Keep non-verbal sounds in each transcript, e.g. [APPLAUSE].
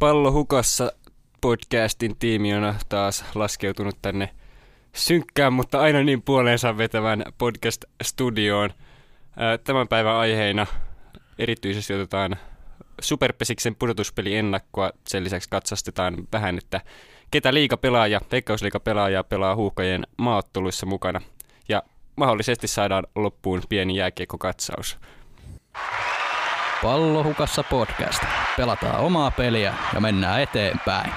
Pallo hukassa podcastin tiimi on taas laskeutunut tänne synkkään, mutta aina niin puoleensa vetävän podcast-studioon. Tämän päivän aiheina erityisesti otetaan Superpesiksen pudotuspeli ennakkoa. Sen lisäksi katsastetaan vähän, että ketä liiga pelaaja, veikkausliiga pelaaja pelaa huuhkajien maatteluissa mukana. Ja mahdollisesti saadaan loppuun pieni jääkiekkokatsaus. Pallohukassa podcast. Pelataan omaa peliä ja mennään eteenpäin.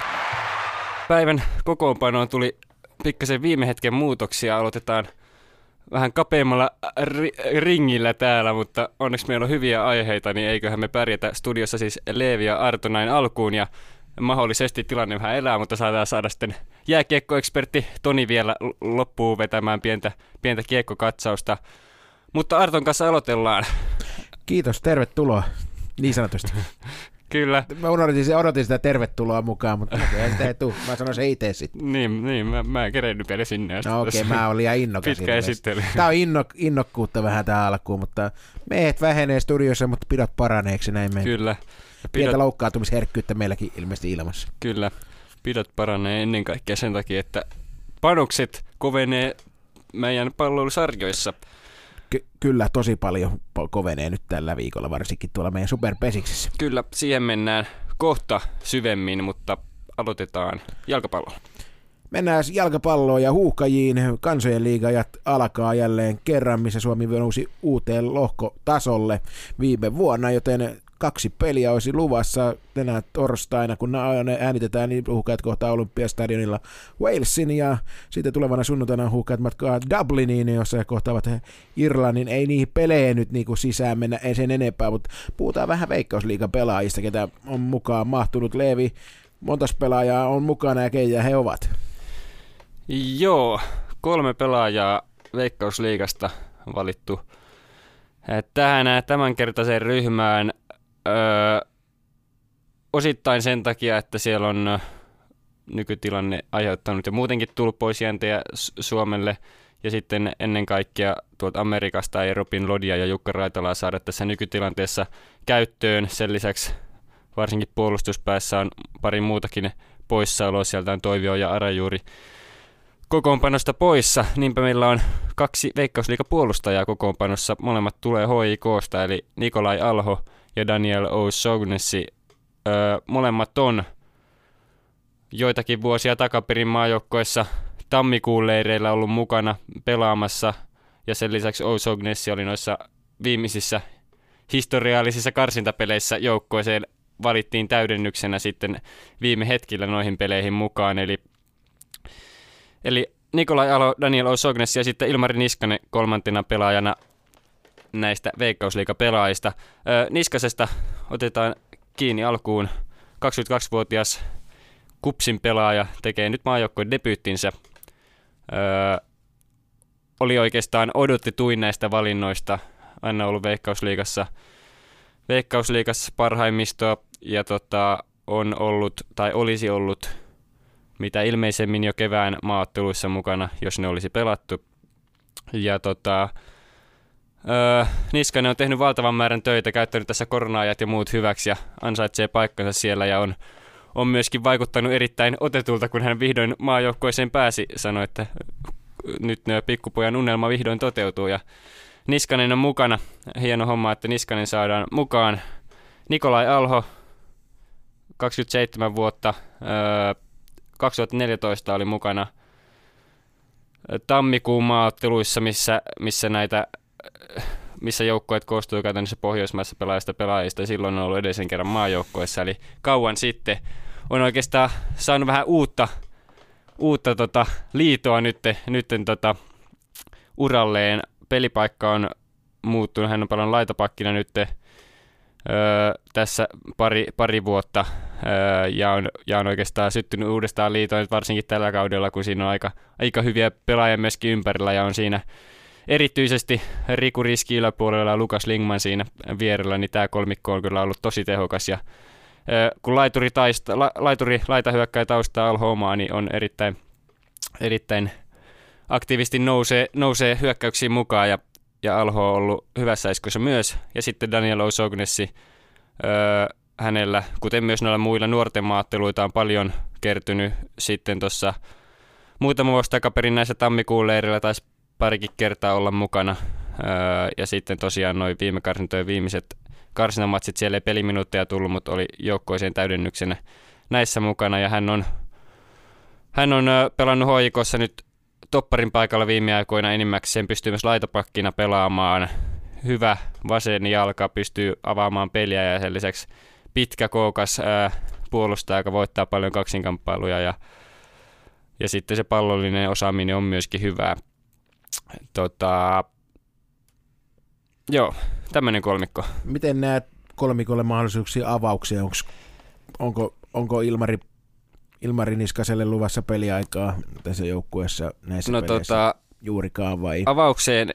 Päivän kokoonpanoon tuli pikkasen viime hetken muutoksia. Aloitetaan vähän kapeammalla ri- ringillä täällä, mutta onneksi meillä on hyviä aiheita, niin eiköhän me pärjätä. Studiossa siis Leevi ja Arto näin alkuun ja mahdollisesti tilanne vähän elää, mutta saadaan saada sitten jääkiekkoekspertti Toni vielä loppuun vetämään pientä, pientä kiekkokatsausta. Mutta Arton kanssa aloitellaan. Kiitos, tervetuloa. Niin sanotusti. [LAUGHS] Kyllä. Mä odotin, odotin sitä tervetuloa mukaan, mutta ei sitä ei tuu. Mä sanon se itse sitten. Niin, niin mä, mä en kerennyt vielä sinne. No okei, okay, mä olin ihan innokas. Pitkä esittely. Tää on innok, innokkuutta vähän tää alkuun, mutta meet vähenee studiossa, mutta pidot paraneeksi näin me. Kyllä. Pidot... Pientä loukkaantumisherkkyyttä meilläkin ilmeisesti ilmassa. Kyllä. Pidot paranee ennen kaikkea sen takia, että panokset kovenee meidän palvelusarjoissa – ky- kyllä tosi paljon kovenee nyt tällä viikolla, varsinkin tuolla meidän superpesiksissä. Kyllä, siihen mennään kohta syvemmin, mutta aloitetaan jalkapallolla. Mennään jalkapalloon ja huuhkajiin. Kansojen liigajat alkaa jälleen kerran, missä Suomi nousi uuteen lohkotasolle viime vuonna, joten kaksi peliä olisi luvassa tänä torstaina, kun äänitetään, niin huuhkajat kohtaa Olympiastadionilla Walesin ja sitten tulevana sunnuntaina huuhkajat matkaa Dubliniin, jossa he kohtaavat Irlannin. Ei niihin peleihin nyt niin kuin sisään mennä ei sen enempää, mutta puhutaan vähän Veikkausliigan pelaajista, ketä on mukaan mahtunut. Leevi, montas pelaajaa on mukana ja keitä he ovat? Joo, kolme pelaajaa Veikkausliigasta valittu tähän tämänkertaiseen ryhmään Öö, osittain sen takia, että siellä on nykytilanne aiheuttanut jo muutenkin tulpoisjäntejä Suomelle, ja sitten ennen kaikkea tuolta Amerikasta ei Robin Lodia ja Jukka Raitalaa saada tässä nykytilanteessa käyttöön. Sen lisäksi varsinkin puolustuspäässä on pari muutakin poissaoloa, sieltä on Toivio ja Arajuuri kokoonpanosta poissa. Niinpä meillä on kaksi veikkausliikapuolustajaa kokoonpanossa. Molemmat tulee HIKsta, eli Nikolai Alho ja Daniel O'Shaughnessy. Öö, molemmat on joitakin vuosia takaperin maajoukkoissa tammikuun leireillä ollut mukana pelaamassa, ja sen lisäksi O'Shaughnessy oli noissa viimeisissä historiallisissa karsintapeleissä joukkoeseen valittiin täydennyksenä sitten viime hetkillä noihin peleihin mukaan, eli, eli Nikolai Alo, Daniel O'Shaughnessy ja sitten Ilmari Niskanen kolmantena pelaajana näistä veikkausliikapelaajista. Niskasesta otetaan kiinni alkuun 22-vuotias Kupsin pelaaja tekee nyt maajoukkojen debyyttinsä. Öö, oli oikeastaan odotetuin näistä valinnoista. Aina ollut Veikkausliigassa, Veikkausliigassa parhaimmistoa ja tota, on ollut tai olisi ollut mitä ilmeisemmin jo kevään maatteluissa mukana, jos ne olisi pelattu. Ja tota, Öö, Niskanen on tehnyt valtavan määrän töitä, käyttänyt tässä korona ja muut hyväksi ja ansaitsee paikkansa siellä ja on, on myöskin vaikuttanut erittäin otetulta, kun hän vihdoin maajoukkoiseen pääsi. Sanoi, että nyt pikkupojan unelma vihdoin toteutuu ja Niskanen on mukana. Hieno homma, että Niskanen saadaan mukaan. Nikolai Alho, 27 vuotta, öö, 2014 oli mukana tammikuun maaotteluissa, missä, missä näitä missä joukkueet koostuu käytännössä pohjoismaissa pelaajista pelaajista, silloin on ollut edellisen kerran maajoukkueessa, eli kauan sitten on oikeastaan saanut vähän uutta, uutta tota, liitoa nyt, nytten tota, uralleen. Pelipaikka on muuttunut, hän on paljon laitapakkina nyt öö, tässä pari, pari vuotta ja, on, ja on oikeastaan syttynyt uudestaan liitoon varsinkin tällä kaudella, kun siinä on aika, aika hyviä pelaajia myöskin ympärillä ja on siinä erityisesti Riku Riski yläpuolella ja Lukas Lingman siinä vierellä, niin tämä kolmikko on kyllä ollut tosi tehokas ja kun laituri, taista, la, laituri laita hyökkäin taustaa Alhomaa, niin on erittäin, erittäin aktiivisesti nousee, nousee hyökkäyksiin mukaan ja, ja Alho on ollut hyvässä iskussa myös. Ja sitten Daniel O'Sognessi hänellä, kuten myös noilla muilla nuorten maatteluita on paljon kertynyt sitten tuossa muutama vuosi takaperin näissä tammikuun leirillä taisi parikin kertaa olla mukana. Öö, ja sitten tosiaan noin viime karsintojen viimeiset karsinamatsit, siellä ei peliminuutteja tullut, mutta oli joukkoiseen täydennyksenä näissä mukana. Ja hän on, hän on pelannut hoikossa nyt topparin paikalla viime aikoina enimmäkseen, pystyy myös laitopakkina pelaamaan. Hyvä vasen jalka, pystyy avaamaan peliä ja sen lisäksi pitkä, kookas ää, puolustaja, joka voittaa paljon kaksinkamppailuja ja, ja sitten se pallollinen osaaminen on myöskin hyvää. Tota, joo, tämmöinen kolmikko. Miten näet kolmikolle mahdollisuuksia avauksia? Onks, onko, onko Ilmari, Ilmari Niskaselle luvassa peliaikaa tässä joukkueessa näissä no, peleissä tota, juurikaan vai? Avaukseen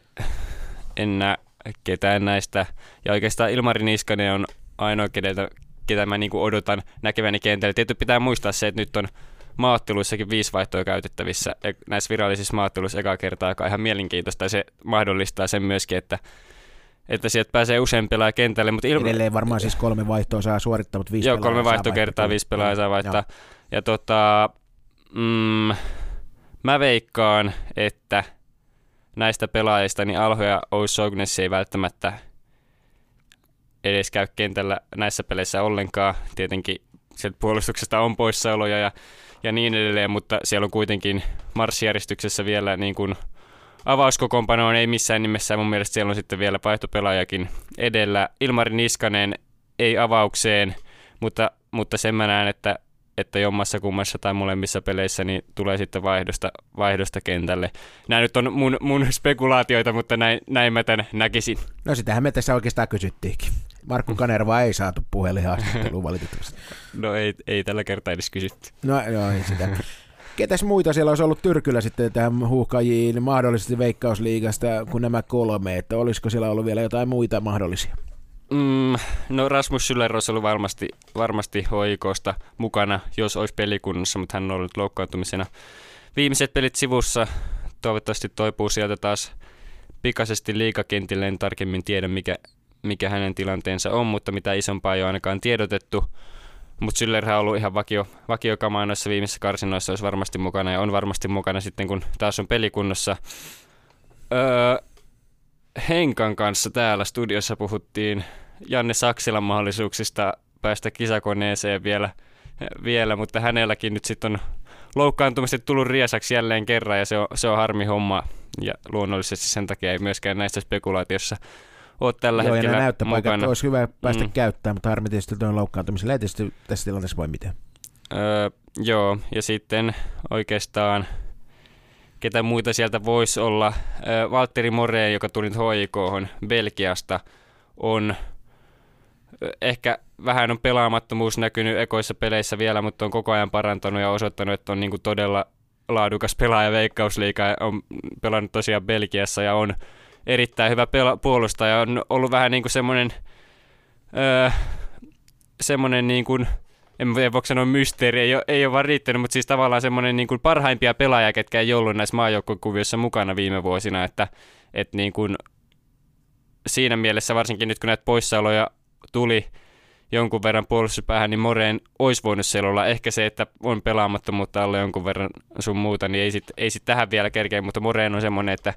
en näe ketään näistä. Ja oikeastaan Ilmari Niskanen on ainoa, ketä, ketä mä niin odotan näkeväni kentällä. Tietysti pitää muistaa se, että nyt on maatteluissakin viisi vaihtoa käytettävissä. Näissä virallisissa maatteluissa eka kertaa, joka on ihan mielenkiintoista. Ja se mahdollistaa sen myöskin, että että sieltä pääsee usein pelaa kentälle. Mutta ilma... Edelleen varmaan siis kolme vaihtoa saa suorittaa, mutta viisi Joo, kolme vaihtokertaa, viisi pelaajaa saa vaihtaa. Joo. Ja tota, mm, mä veikkaan, että näistä pelaajista niin Alho ja Ousognes ei välttämättä edes käy kentällä näissä peleissä ollenkaan. Tietenkin sieltä puolustuksesta on poissaoloja ja, ja niin edelleen, mutta siellä on kuitenkin marssijärjestyksessä vielä niin kuin avauskokoonpanoon ei missään nimessä. Mun mielestä siellä on sitten vielä vaihtopelaajakin edellä. Ilmari Niskanen ei avaukseen, mutta, mutta sen mä näen, että että jommassa kummassa tai molemmissa peleissä niin tulee sitten vaihdosta, vaihdosta kentälle. Nämä nyt on mun, mun spekulaatioita, mutta näin, näin mä tämän näkisin. No sitähän me tässä oikeastaan kysyttiinkin. Markku Kanerva ei saatu puhelinhaastatteluun valitettavasti. [LAUGHS] No ei, ei tällä kertaa edes kysytty. No joo, ei sitä. Ketäs muita siellä olisi ollut Tyrkyllä sitten tähän huuhkajiin mahdollisesti Veikkausliigasta kuin nämä kolme, että olisiko siellä ollut vielä jotain muita mahdollisia? Mm, no Rasmus Schüller olisi ollut varmasti, varmasti hoikosta mukana, jos olisi pelikunnassa, mutta hän on ollut loukkaantumisena. Viimeiset pelit sivussa, toivottavasti toipuu sieltä taas pikaisesti liikakentille, en tarkemmin tiedä mikä, mikä hänen tilanteensa on, mutta mitä isompaa ei ole ainakaan tiedotettu. Mutta Schüllerhän on ollut ihan vakio, vakiokamaa noissa viimeisissä karsinoissa, olisi varmasti mukana ja on varmasti mukana sitten, kun taas on pelikunnossa. Öö, Henkan kanssa täällä studiossa puhuttiin Janne Saksilan mahdollisuuksista päästä kisakoneeseen vielä, vielä mutta hänelläkin nyt sitten on loukkaantumisesti tullut riesaksi jälleen kerran ja se on, se on harmi homma ja luonnollisesti sen takia ei myöskään näistä spekulaatiossa ole tällä Joo, hetkellä ja mukana. olisi hyvä päästä mm. käyttämään, mutta harmi tietysti tuon loukkaantumisella ei tietysti tässä tilanteessa voi mitään. Öö, joo, ja sitten oikeastaan ketä muita sieltä voisi olla. Valtteri Moreen, joka tuli nyt HIK Belgiasta, on ehkä vähän on pelaamattomuus näkynyt ekoissa peleissä vielä, mutta on koko ajan parantanut ja osoittanut, että on niin kuin todella laadukas pelaaja Veikkausliiga ja on pelannut tosiaan Belgiassa ja on erittäin hyvä pela- puolustaja. On ollut vähän niin kuin semmoinen, öö, semmoinen niin kuin en voi sanoa mysteeri, ei ole, ei ole vaan riittänyt, mutta siis tavallaan semmoinen niin kuin parhaimpia pelaajia, ketkä ei ollut näissä maajoukkuekuvioissa mukana viime vuosina, että, että niin kuin siinä mielessä varsinkin nyt kun näitä poissaoloja tuli jonkun verran puolustuspäähän, niin Moreen olisi voinut siellä olla. Ehkä se, että on pelaamattomuutta alle jonkun verran sun muuta, niin ei sitten ei sit tähän vielä kerkeä, mutta Moreen on semmoinen, että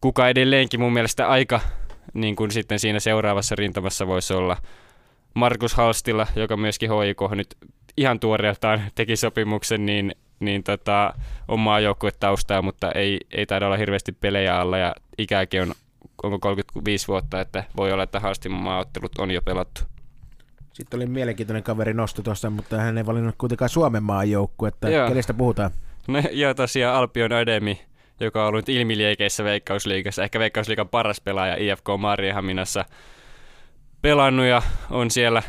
kuka edelleenkin mun mielestä aika niin kuin sitten siinä seuraavassa rintamassa voisi olla. Markus Halstilla, joka myöskin HIK nyt ihan tuoreeltaan teki sopimuksen, niin, niin tota, omaa taustaa, mutta ei, ei taida olla hirveästi pelejä alla ja ikäkin on onko 35 vuotta, että voi olla, että Halstin maaottelut on jo pelattu. Sitten oli mielenkiintoinen kaveri nosto tuossa, mutta hän ei valinnut kuitenkaan Suomen maajoukkue, että joo. kenestä puhutaan? No, joo, tosiaan Alpion Ademi, joka on ollut ilmiliekeissä Veikkausliigassa, ehkä Veikkausliigan paras pelaaja IFK Mariehaminassa pelannut ja on siellä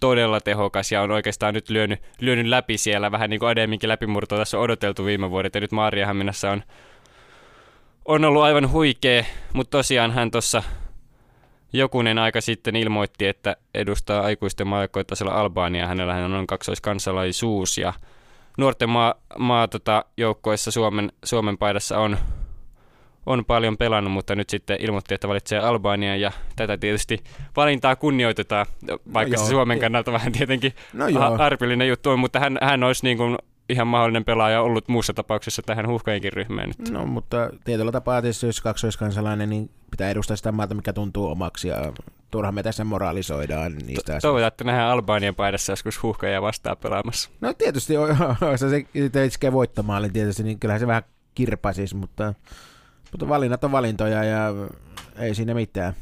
todella tehokas ja on oikeastaan nyt lyönyt, lyönyt läpi siellä, vähän niin kuin Ademinkin läpimurto tässä on odoteltu viime vuodet ja nyt Maariahaminassa on, on ollut aivan huikea, mutta tosiaan hän tuossa jokunen aika sitten ilmoitti, että edustaa aikuisten maajoukkoitasolla Albania. Hänellä hän on kaksoiskansalaisuus ja nuorten maa, maa tota, joukkoissa Suomen, Suomen paidassa on on paljon pelannut, mutta nyt sitten ilmoitti, että valitsee Albanian ja tätä tietysti valintaa kunnioitetaan, vaikka no se Suomen kannalta vähän tietenkin no arpillinen juttu on, mutta hän, hän olisi niin kuin ihan mahdollinen pelaaja ollut muussa tapauksessa tähän huuhkajenkin ryhmään nyt. No, mutta tietyllä tapaa tietysti, jos kaksoiskansalainen, niin pitää edustaa sitä maata, mikä tuntuu omaksi ja turha me tässä moralisoidaan niistä to- Toivotaan, että nähdään Albanian paidassa joskus huuhkajia vastaan pelaamassa. No tietysti, jos [LAUGHS] se iskee voittamaan, niin tietysti niin kyllähän se vähän kirpasis, mutta, mutta valinnat on valintoja ja ei siinä mitään.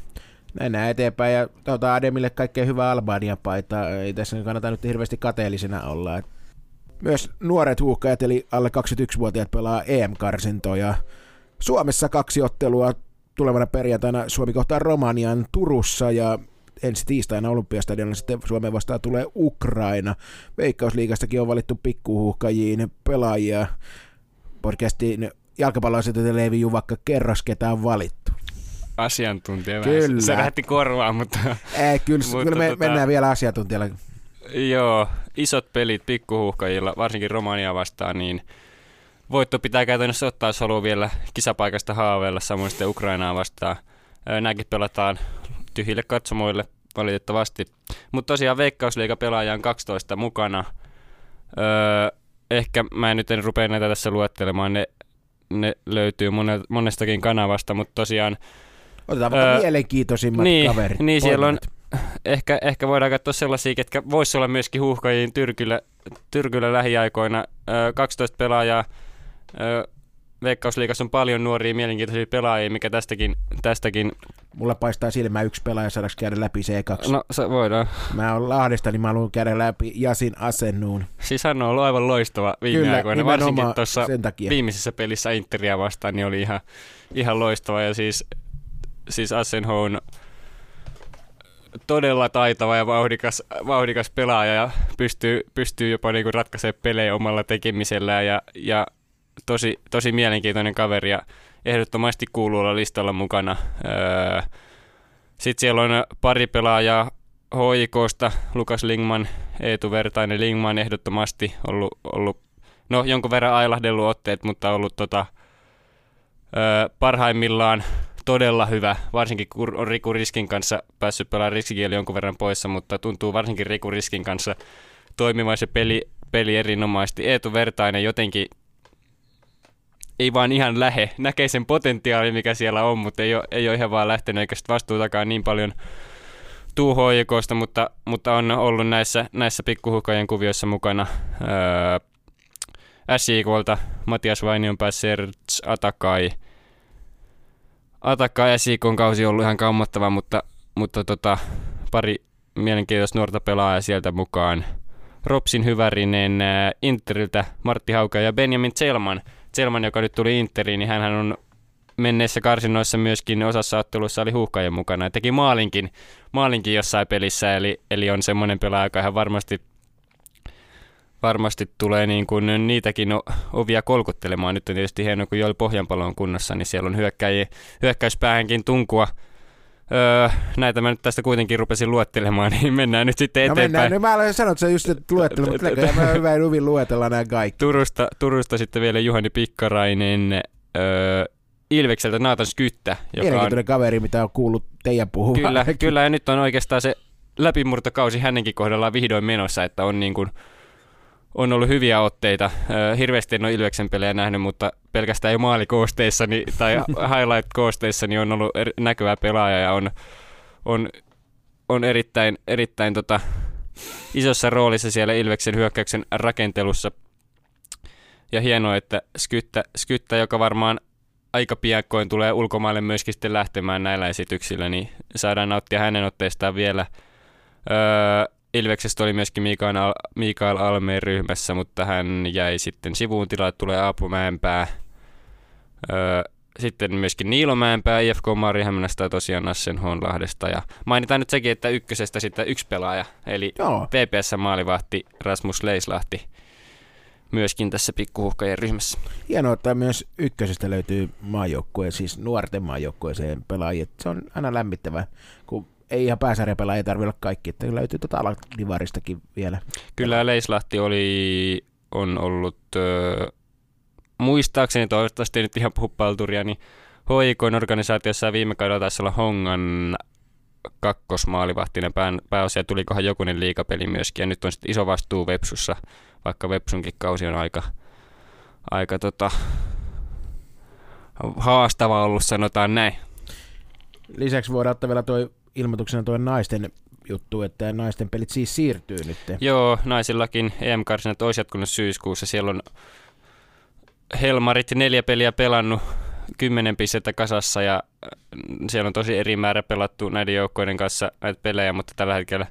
Mennään eteenpäin ja tuota Ademille kaikkea hyvää Albanian paitaa. Ei tässä kannata nyt hirveästi kateellisena olla. Myös nuoret huuhkajat eli alle 21-vuotiaat pelaa EM-karsintoja. Suomessa kaksi ottelua tulevana perjantaina Suomi kohtaa Romanian Turussa ja ensi tiistaina Olympiastadionilla sitten Suomeen vastaan tulee Ukraina. Veikkausliikastakin on valittu pikkuhuhkajiin pelaajia. Podcastin jalkapalloasetelta Leevi Juvakka, kerros ketä on valittu. Asiantuntija kyllä. Se lähti korvaan, mutta... Ei, kyllä, mutta kyllä me tota... mennään vielä asiantuntijalla. Joo, isot pelit pikkuhuhkajilla, varsinkin Romania vastaan, niin voitto pitää käytännössä ottaa, jos haluaa vielä kisapaikasta haaveilla, samoin sitten Ukrainaa vastaan. Nämäkin pelataan tyhjille katsomoille valitettavasti. Mutta tosiaan Veikkausliiga pelaaja on 12 mukana. Öö, ehkä mä en nyt en rupea näitä tässä luettelemaan, ne, ne löytyy monestakin kanavasta, mutta tosiaan... Otetaan vaikka öö, mielenkiintoisimmat niin, kaverit. Niin, siellä on, ehkä, ehkä voidaan katsoa sellaisia, ketkä voisi olla myöskin huuhkajiin Tyrkyllä, Tyrkyllä lähiaikoina. Öö, 12 pelaajaa Veikkausliikassa on paljon nuoria mielenkiintoisia pelaajia, mikä tästäkin... tästäkin... Mulla paistaa silmä yksi pelaaja, saadaanko käydä läpi C2? No, se voidaan. Mä oon Lahdesta, niin mä haluan käydä läpi Jasin Asennuun. Siis hän on ollut aivan loistava viime Kyllä, aikoina, varsinkin tuossa viimeisessä pelissä Interia vastaan, niin oli ihan, ihan loistava. Ja siis, siis Asenho on todella taitava ja vauhdikas, vauhdikas pelaaja ja pystyy, pystyy jopa niinku ratkaisemaan pelejä omalla tekemisellään ja, ja tosi, tosi mielenkiintoinen kaveri ja ehdottomasti kuuluu olla listalla mukana. Öö, Sitten siellä on pari pelaajaa HIKsta, Lukas Lingman, Eetu Vertainen Lingman ehdottomasti ollut, ollut no jonkun verran ailahdellut otteet, mutta ollut tota, öö, parhaimmillaan todella hyvä, varsinkin kun on Riku Riskin kanssa päässyt pelaamaan riskikieli jonkun verran poissa, mutta tuntuu varsinkin Riku Riskin kanssa toimimaan se peli, peli erinomaisesti. Eetu Vertainen jotenkin ei vaan ihan lähe. Näkee sen potentiaali, mikä siellä on, mutta ei ole, ei ole ihan vaan lähtenyt, eikä sitten vastuutakaan niin paljon tuuhoikosta, mutta, mutta on ollut näissä, näissä pikkuhukojen kuvioissa mukana. Öö, SIKlta Matias Vainionpää, Serts Atakai. Atakai SIKon kausi on ollut ihan kammottava, mutta, mutta tota, pari mielenkiintoista nuorta pelaajaa sieltä mukaan. Ropsin Hyvärinen Interiltä, Martti Hauka ja Benjamin Zelman – Selman, joka nyt tuli Interiin, niin hän on menneissä karsinnoissa myöskin osassa otteluissa oli huuhkajan mukana ja teki maalinkin, maalinkin jossain pelissä, eli, eli on semmoinen pelaaja, joka ihan varmasti, varmasti tulee niin kuin niitäkin ovia kolkuttelemaan. Nyt on tietysti hienoa, kun Joel Pohjanpalo on kunnossa, niin siellä on hyökkäyspäähänkin tunkua Öö, näitä mä nyt tästä kuitenkin rupesin luettelemaan, [LAUGHS] niin mennään nyt sitten eteenpäin. No mennään, no mä olen sanonut, että sä just luettele, mutta mä hyvä hyvin luetella nämä kaikki. Turusta, Turusta sitten vielä Juhani Pikkarainen, öö, Ilvekseltä Naatan Skyttä. Joka on kaveri, mitä on kuullut teidän puhuvan. Kyllä, [LAUGHS] kyllä, ja nyt on oikeastaan se läpimurtokausi hänenkin kohdallaan vihdoin menossa, että on niin kuin on ollut hyviä otteita. Hirveästi en ole Ilveksen pelejä nähnyt, mutta pelkästään jo maalikoosteissa niin, tai [LAUGHS] highlight-koosteissa niin on ollut er, näkyvä pelaaja ja on, on, on erittäin, erittäin tota, isossa roolissa siellä Ilveksen hyökkäyksen rakentelussa. Ja hienoa, että Skyttä, Skyttä joka varmaan aika piakkoin tulee ulkomaille myöskin sitten lähtemään näillä esityksillä, niin saadaan nauttia hänen otteestaan vielä. Öö, Ilveksestä oli myöskin Mikael, Al- Mikael Almeen ryhmässä, mutta hän jäi sitten sivuun tilaa, tulee Aapu Mäenpää. Öö, sitten myöskin Niilo Mäenpää, IFK Marihämmästä ja tosiaan Lahdesta. Ja mainitaan nyt sekin, että ykkösestä sitten yksi pelaaja, eli Joo. VPS maalivahti Rasmus Leislahti myöskin tässä pikkuhuhkajien ryhmässä. Hienoa, että myös ykkösestä löytyy maajoukkue, siis nuorten maajoukkueeseen pelaajia. Se on aina lämmittävä, kun ei ihan pääsarjapelaajia tarvitse olla kaikki, että löytyy tota aladivaristakin vielä. Kyllä Leislahti oli, on ollut, ö, muistaakseni toivottavasti nyt ihan puhu palturia, niin HIKn organisaatiossa viime kaudella taisi olla Hongan kakkosmaalivahtinen pää, pääosia, tulikohan jokunen liikapeli myöskin, ja nyt on sitten iso vastuu Vepsussa, vaikka Vepsunkin kausi on aika, aika tota, haastava ollut, sanotaan näin. Lisäksi voidaan ottaa vielä tuo ilmoituksena tuo naisten juttu, että naisten pelit siis siirtyy nyt. Joo, naisillakin EM-karsinat olisi jatkunut syyskuussa. Siellä on Helmarit neljä peliä pelannut, kymmenen pistettä kasassa ja äh, siellä on tosi eri määrä pelattu näiden joukkoiden kanssa näitä pelejä, mutta tällä hetkellä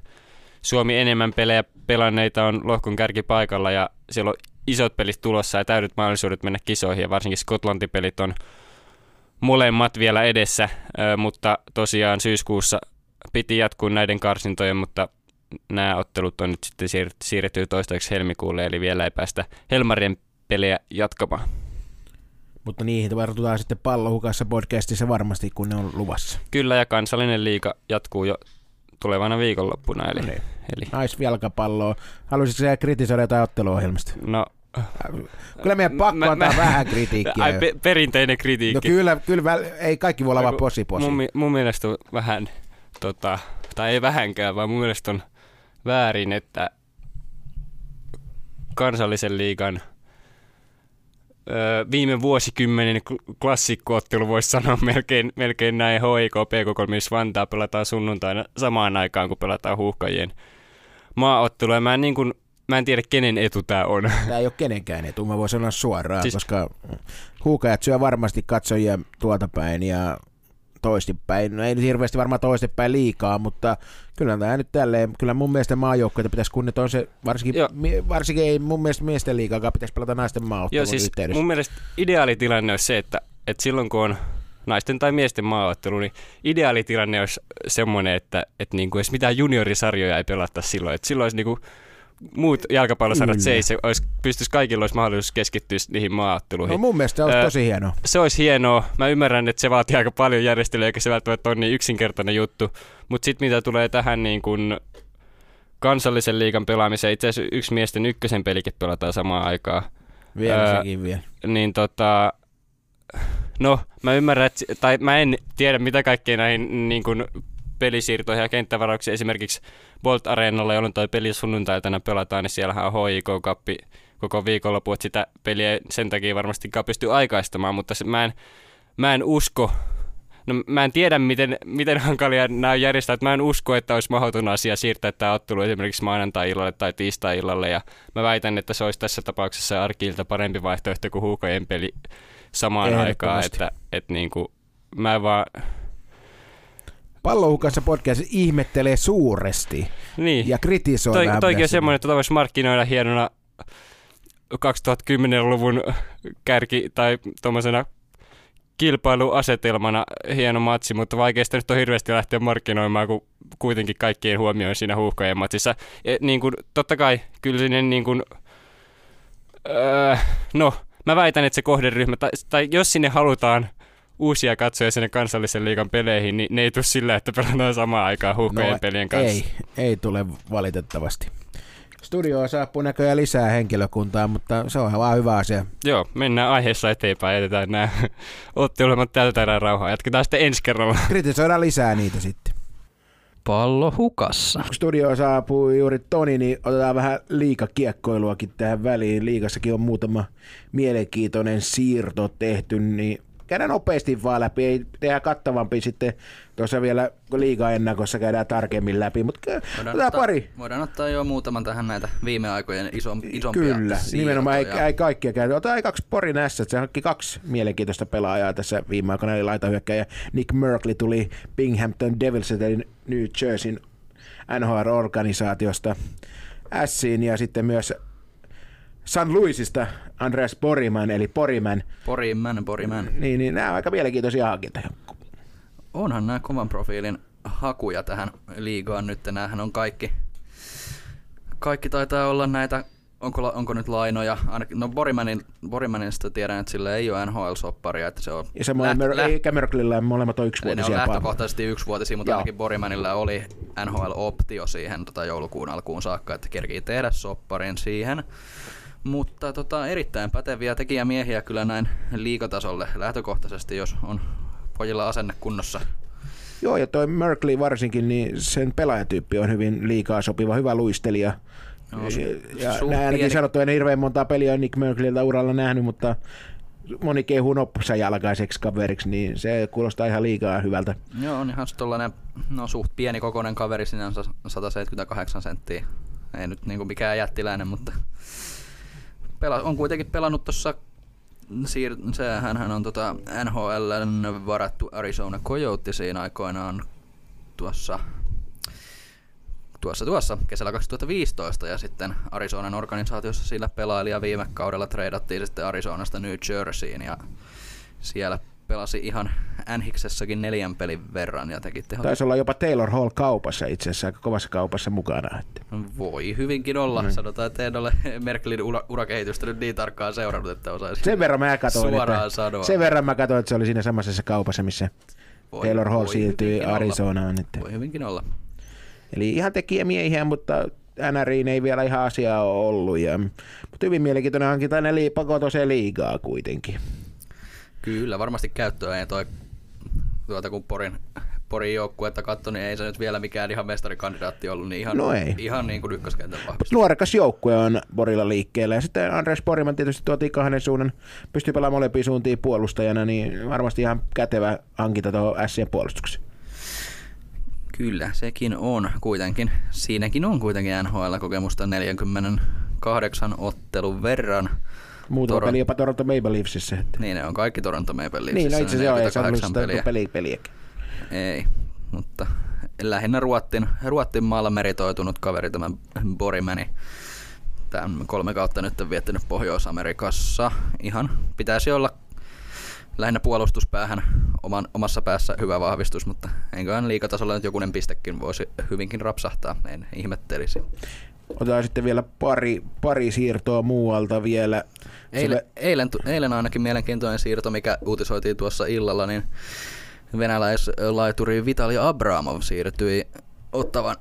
Suomi enemmän pelejä pelanneita on lohkon kärkipaikalla ja siellä on isot pelit tulossa ja täydet mahdollisuudet mennä kisoihin ja varsinkin Skotlantipelit on molemmat vielä edessä, mutta tosiaan syyskuussa piti jatkuu näiden karsintojen, mutta nämä ottelut on nyt sitten siirretty toistaiseksi helmikuulle, eli vielä ei päästä Helmarien pelejä jatkamaan. Mutta niihin vartutaan sitten pallohukassa podcastissa varmasti, kun ne on luvassa. Kyllä, ja kansallinen liiga jatkuu jo tulevana viikonloppuna. Eli, niin. eli... Naisjalkapalloa. Haluaisitko sä kritisoida jotain otteluohjelmasta? No, Kyllä meidän pakko mä, antaa mä, vähän kritiikkiä. Ai, pe- perinteinen kritiikki. No kyllä, kyllä ei kaikki voi olla vaan posi posi. Mun, mun mielestä vähän, tota, tai ei vähänkään, vaan mun mielestä on väärin, että kansallisen liigan – viime vuosikymmenen klassikkoottelu voisi sanoa melkein, melkein näin HIK PK3, missä Vantaa pelataan sunnuntaina samaan aikaan, kun pelataan huuhkajien maaottelua. Mä en, niin kuin, mä en tiedä, kenen etu tämä on. Tämä ei ole kenenkään etu, mä voin sanoa suoraan, siis... koska huuhkajat syö varmasti katsojia tuolta päin ja toistepäin. No ei nyt hirveästi varmaan toistepäin liikaa, mutta kyllä tämä nyt tälleen, kyllä mun mielestä maajoukkoita pitäisi kunnioittaa on se, varsinkin, varsinkin ei mun mielestä miesten liikaakaan pitäisi pelata naisten maaottelun siis yhteydessä. mun mielestä ideaalitilanne olisi se, että, että silloin kun on naisten tai miesten maaottelu, niin ideaalitilanne olisi semmoinen, että, että niin kuin edes mitään juniorisarjoja ei pelata silloin. Että silloin olisi niin kuin muut jalkapallosarjat seis, olisi, pystyisi kaikilla olisi mahdollisuus keskittyä niihin maaotteluihin. No mun mielestä se olisi tosi hienoa. Se olisi hienoa. Mä ymmärrän, että se vaatii aika paljon järjestelyä, eikä se välttämättä ole niin yksinkertainen juttu. Mutta sitten mitä tulee tähän niin kun kansallisen liigan pelaamiseen, itse asiassa yksi miesten ykkösen pelikin pelataan samaan aikaan. Vielä öö, sekin vielä. Niin tota, no mä ymmärrän, että, tai mä en tiedä mitä kaikkea näihin niin kun pelisiirtoihin ja kenttävarauksiin esimerkiksi Bolt Areenalla, jolloin toi peli sunnuntaitana pelataan, niin siellähän on HIK-kappi koko viikonloppu, että sitä peliä sen takia varmastikaan pysty aikaistamaan, mutta se, mä, en, mä en usko, no mä en tiedä miten, miten hankalia nämä on järjestää, että mä en usko, että olisi mahdoton asia siirtää tämä ottelu esimerkiksi maanantai-illalle tai tiistai-illalle, ja mä väitän, että se olisi tässä tapauksessa arkilta parempi vaihtoehto kuin huukojen peli samaan aikaan, että, että niin kuin, mä vaan, Pallohukassa podcast ihmettelee suuresti niin. ja kritisoi Toi, Toikin on semmoinen, että voisi markkinoida hienona 2010-luvun kärki tai tuommoisena kilpailuasetelmana hieno matsi, mutta vaikeasta nyt on hirveästi lähteä markkinoimaan, kun kuitenkin kaikkien huomioon siinä huuhkojen matsissa. Ja, niin kuin, totta kai kyllä sinne niin kuin, öö, no, mä väitän, että se kohderyhmä, tai, tai jos sinne halutaan uusia katsoja sinne kansallisen liigan peleihin, niin ne ei tule sillä, että pelataan samaan aikaan huuhkojen no, pelien kanssa. Ei, ei tule valitettavasti. Studioon saapuu näköjään lisää henkilökuntaa, mutta se on vaan hyvä asia. Joo, mennään aiheessa eteenpäin, jätetään nämä [LAUGHS] ottelumat tältä erää rauhaa. Jatketaan sitten ensi kerralla. [LAUGHS] Kritisoidaan lisää niitä sitten. Pallo hukassa. Studio saapuu juuri Toni, niin otetaan vähän liikakiekkoiluakin tähän väliin. Liikassakin on muutama mielenkiintoinen siirto tehty, niin käydään nopeasti vaan läpi, ei tehdä kattavampi sitten tuossa vielä liiga-ennakossa käydään tarkemmin läpi, mutta voidaan ottaa, pari. Voidaan ottaa jo muutaman tähän näitä viime aikojen iso, isompia Kyllä, siirtoja. nimenomaan ei, ei kaikkia käy. Otetaan kaksi Porin S, se hankki kaksi mielenkiintoista pelaajaa tässä viime aikoina, eli laitahyökkäjä Nick Merkley tuli Binghamton Devils, eli New Jerseyn NHL-organisaatiosta Siin ja sitten myös San Luisista Andreas Poriman, eli Poriman. Poriman, Poriman. Niin, niin nämä on aika mielenkiintoisia hankintoja. Onhan nämä kovan profiilin hakuja tähän liigaan nyt. Nämähän on kaikki, kaikki taitaa olla näitä onko, onko nyt lainoja? No Borimanin, Borimanista tiedän, että sillä ei ole NHL-sopparia. Että se on ja semmoinen, läht, läht, eikä Merklillä molemmat on yksivuotisia. Ne on lähtökohtaisesti yksivuotisia, mutta Joo. ainakin Borimanilla oli NHL-optio siihen tota joulukuun alkuun saakka, että kerkii tehdä sopparin siihen. Mutta tota, erittäin päteviä tekijämiehiä kyllä näin liikatasolle lähtökohtaisesti, jos on pojilla asenne kunnossa. Joo, ja toi Merkley varsinkin, niin sen pelaajatyyppi on hyvin liikaa sopiva, hyvä luistelija. No, ja, su- ja ainakin sanottu, en hirveän montaa peliä Nick Merkleyltä uralla nähnyt, mutta moni kehuu noppusa jalkaiseksi kaveriksi, niin se kuulostaa ihan liikaa hyvältä. Joo, on ihan tollanen, no suht pieni kokoinen kaveri sinänsä 178 senttiä. Ei nyt niinku mikään jättiläinen, mutta pela, on kuitenkin pelannut tuossa siir- hän on tota NHLn varattu Arizona Coyotesiin aikoinaan tuossa tuossa tuossa kesällä 2015 ja sitten Arizonan organisaatiossa sillä pelaili ja viime kaudella treidattiin sitten Arizonasta New Jerseyin ja siellä pelasi ihan NHiksessakin neljän pelin verran ja teki teho. Taisi olla jopa Taylor Hall kaupassa itse asiassa, aika kovassa kaupassa mukana. Että. Voi hyvinkin olla. Mm. Sanotaan, että en ole [LAUGHS] Merkelin ura- urakehitystä nyt niin tarkkaan seurannut, että osaisin Sen verran mä katsoin, suoraan että, sanoa. sen verran mä katsoin, että se oli siinä samassa kaupassa, missä Voi- Taylor Hall voi siirtyi olla. Arizonaan. Että. Voi hyvinkin olla. Eli ihan tekijämiehiä, mutta NRiin ei vielä ihan asiaa ole ollut. Ja, mutta hyvin mielenkiintoinen hankinta, ne lii- pakotoseen liigaa kuitenkin. Kyllä, varmasti käyttöä ei toi, tuota kun Porin, Porin joukkuetta katsoi, niin ei se nyt vielä mikään ihan mestarikandidaatti ollut, niin ihan, No ei. ihan niin kuin ykköskentän vahvistus. Nuorekas joukkue on Borilla liikkeellä ja sitten Andres Boriman tietysti tuotiin kahden suunnan, pystyy pelaamaan molempiin suuntiin puolustajana, niin varmasti ihan kätevä hankinta tuohon Sien puolustukseen. Kyllä, sekin on kuitenkin. Siinäkin on kuitenkin NHL-kokemusta 48 ottelun verran. Muutama Toro- peli jopa Toronto Maple Leafsissä. Että. Niin ne on kaikki Toronto Maple Leafsissä. Niin, no itse asiassa joo, ei se ollut 48 sitä peliä. peli, peliäkin. Ei, mutta lähinnä Ruottin, Ruottin maalla meritoitunut kaveri tämä Borimani. Tämän kolme kautta nyt on viettänyt Pohjois-Amerikassa. Ihan pitäisi olla lähinnä puolustuspäähän oman, omassa päässä hyvä vahvistus, mutta eiköhän liikatasolla nyt jokunen pistekin voisi hyvinkin rapsahtaa, en ihmettelisi. Otetaan sitten vielä pari, pari siirtoa muualta vielä. Eilen, Sillä- eilen, eilen ainakin mielenkiintoinen siirto, mikä uutisoitiin tuossa illalla, niin venäläislaituri Vitali Abramov siirtyi ottavan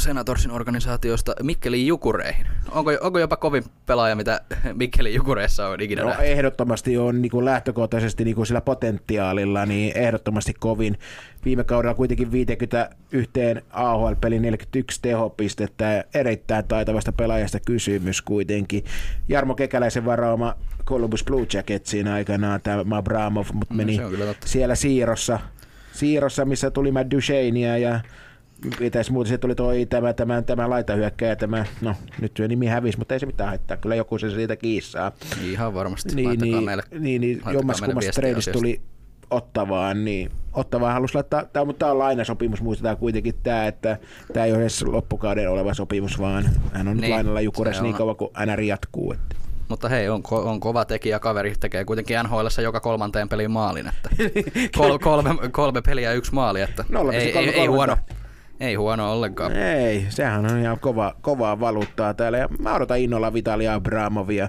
Senatorsin organisaatiosta Mikkelin Jukureihin. Onko, onko jopa kovin pelaaja, mitä Mikkelin Jukureissa on ikinä No, nähty? ehdottomasti on niin kuin lähtökohtaisesti niin kuin sillä potentiaalilla, niin ehdottomasti kovin. Viime kaudella kuitenkin 51 AHL-peli 41 tehopistettä, erittäin taitavasta pelaajasta kysymys kuitenkin. Jarmo Kekäläisen varaama Columbus Blue Jacketsiin aikanaan tämä Abramov, mutta No, meni totta. siellä siirrossa, siirrossa, missä tuli Matt Duchenea ja Mitäs muuta se tuli toi tämä, tämä, tämä laitahyökkäjä, tämä, no nyt tuo nimi hävisi, mutta ei se mitään haittaa, kyllä joku se siitä kiissaa. Ihan varmasti. Niin, Laittakaa niin, meille. niin, niin jommas kummasta viestiä treidistä tuli Ottavaan, niin Ottavaan halusi laittaa, tämä, mutta tämä on lainasopimus, muistetaan kuitenkin tämä, että tämä ei ole edes loppukauden oleva sopimus, vaan hän on nyt Niin, lainalla Jukuressa se niin kauan kuin NR jatkuu. Että. Mutta hei, on, ko- on kova tekijä kaveri, tekee kuitenkin NHL joka kolmanteen peliin maalin, että [LAUGHS] kol- kolme, kolme peliä ja yksi maali, että 0,33. ei, ei, ei, huono. Ei huono ollenkaan. Ei, sehän on ihan kova, kovaa valuuttaa täällä. Ja mä odotan innolla Vitalia Abramovia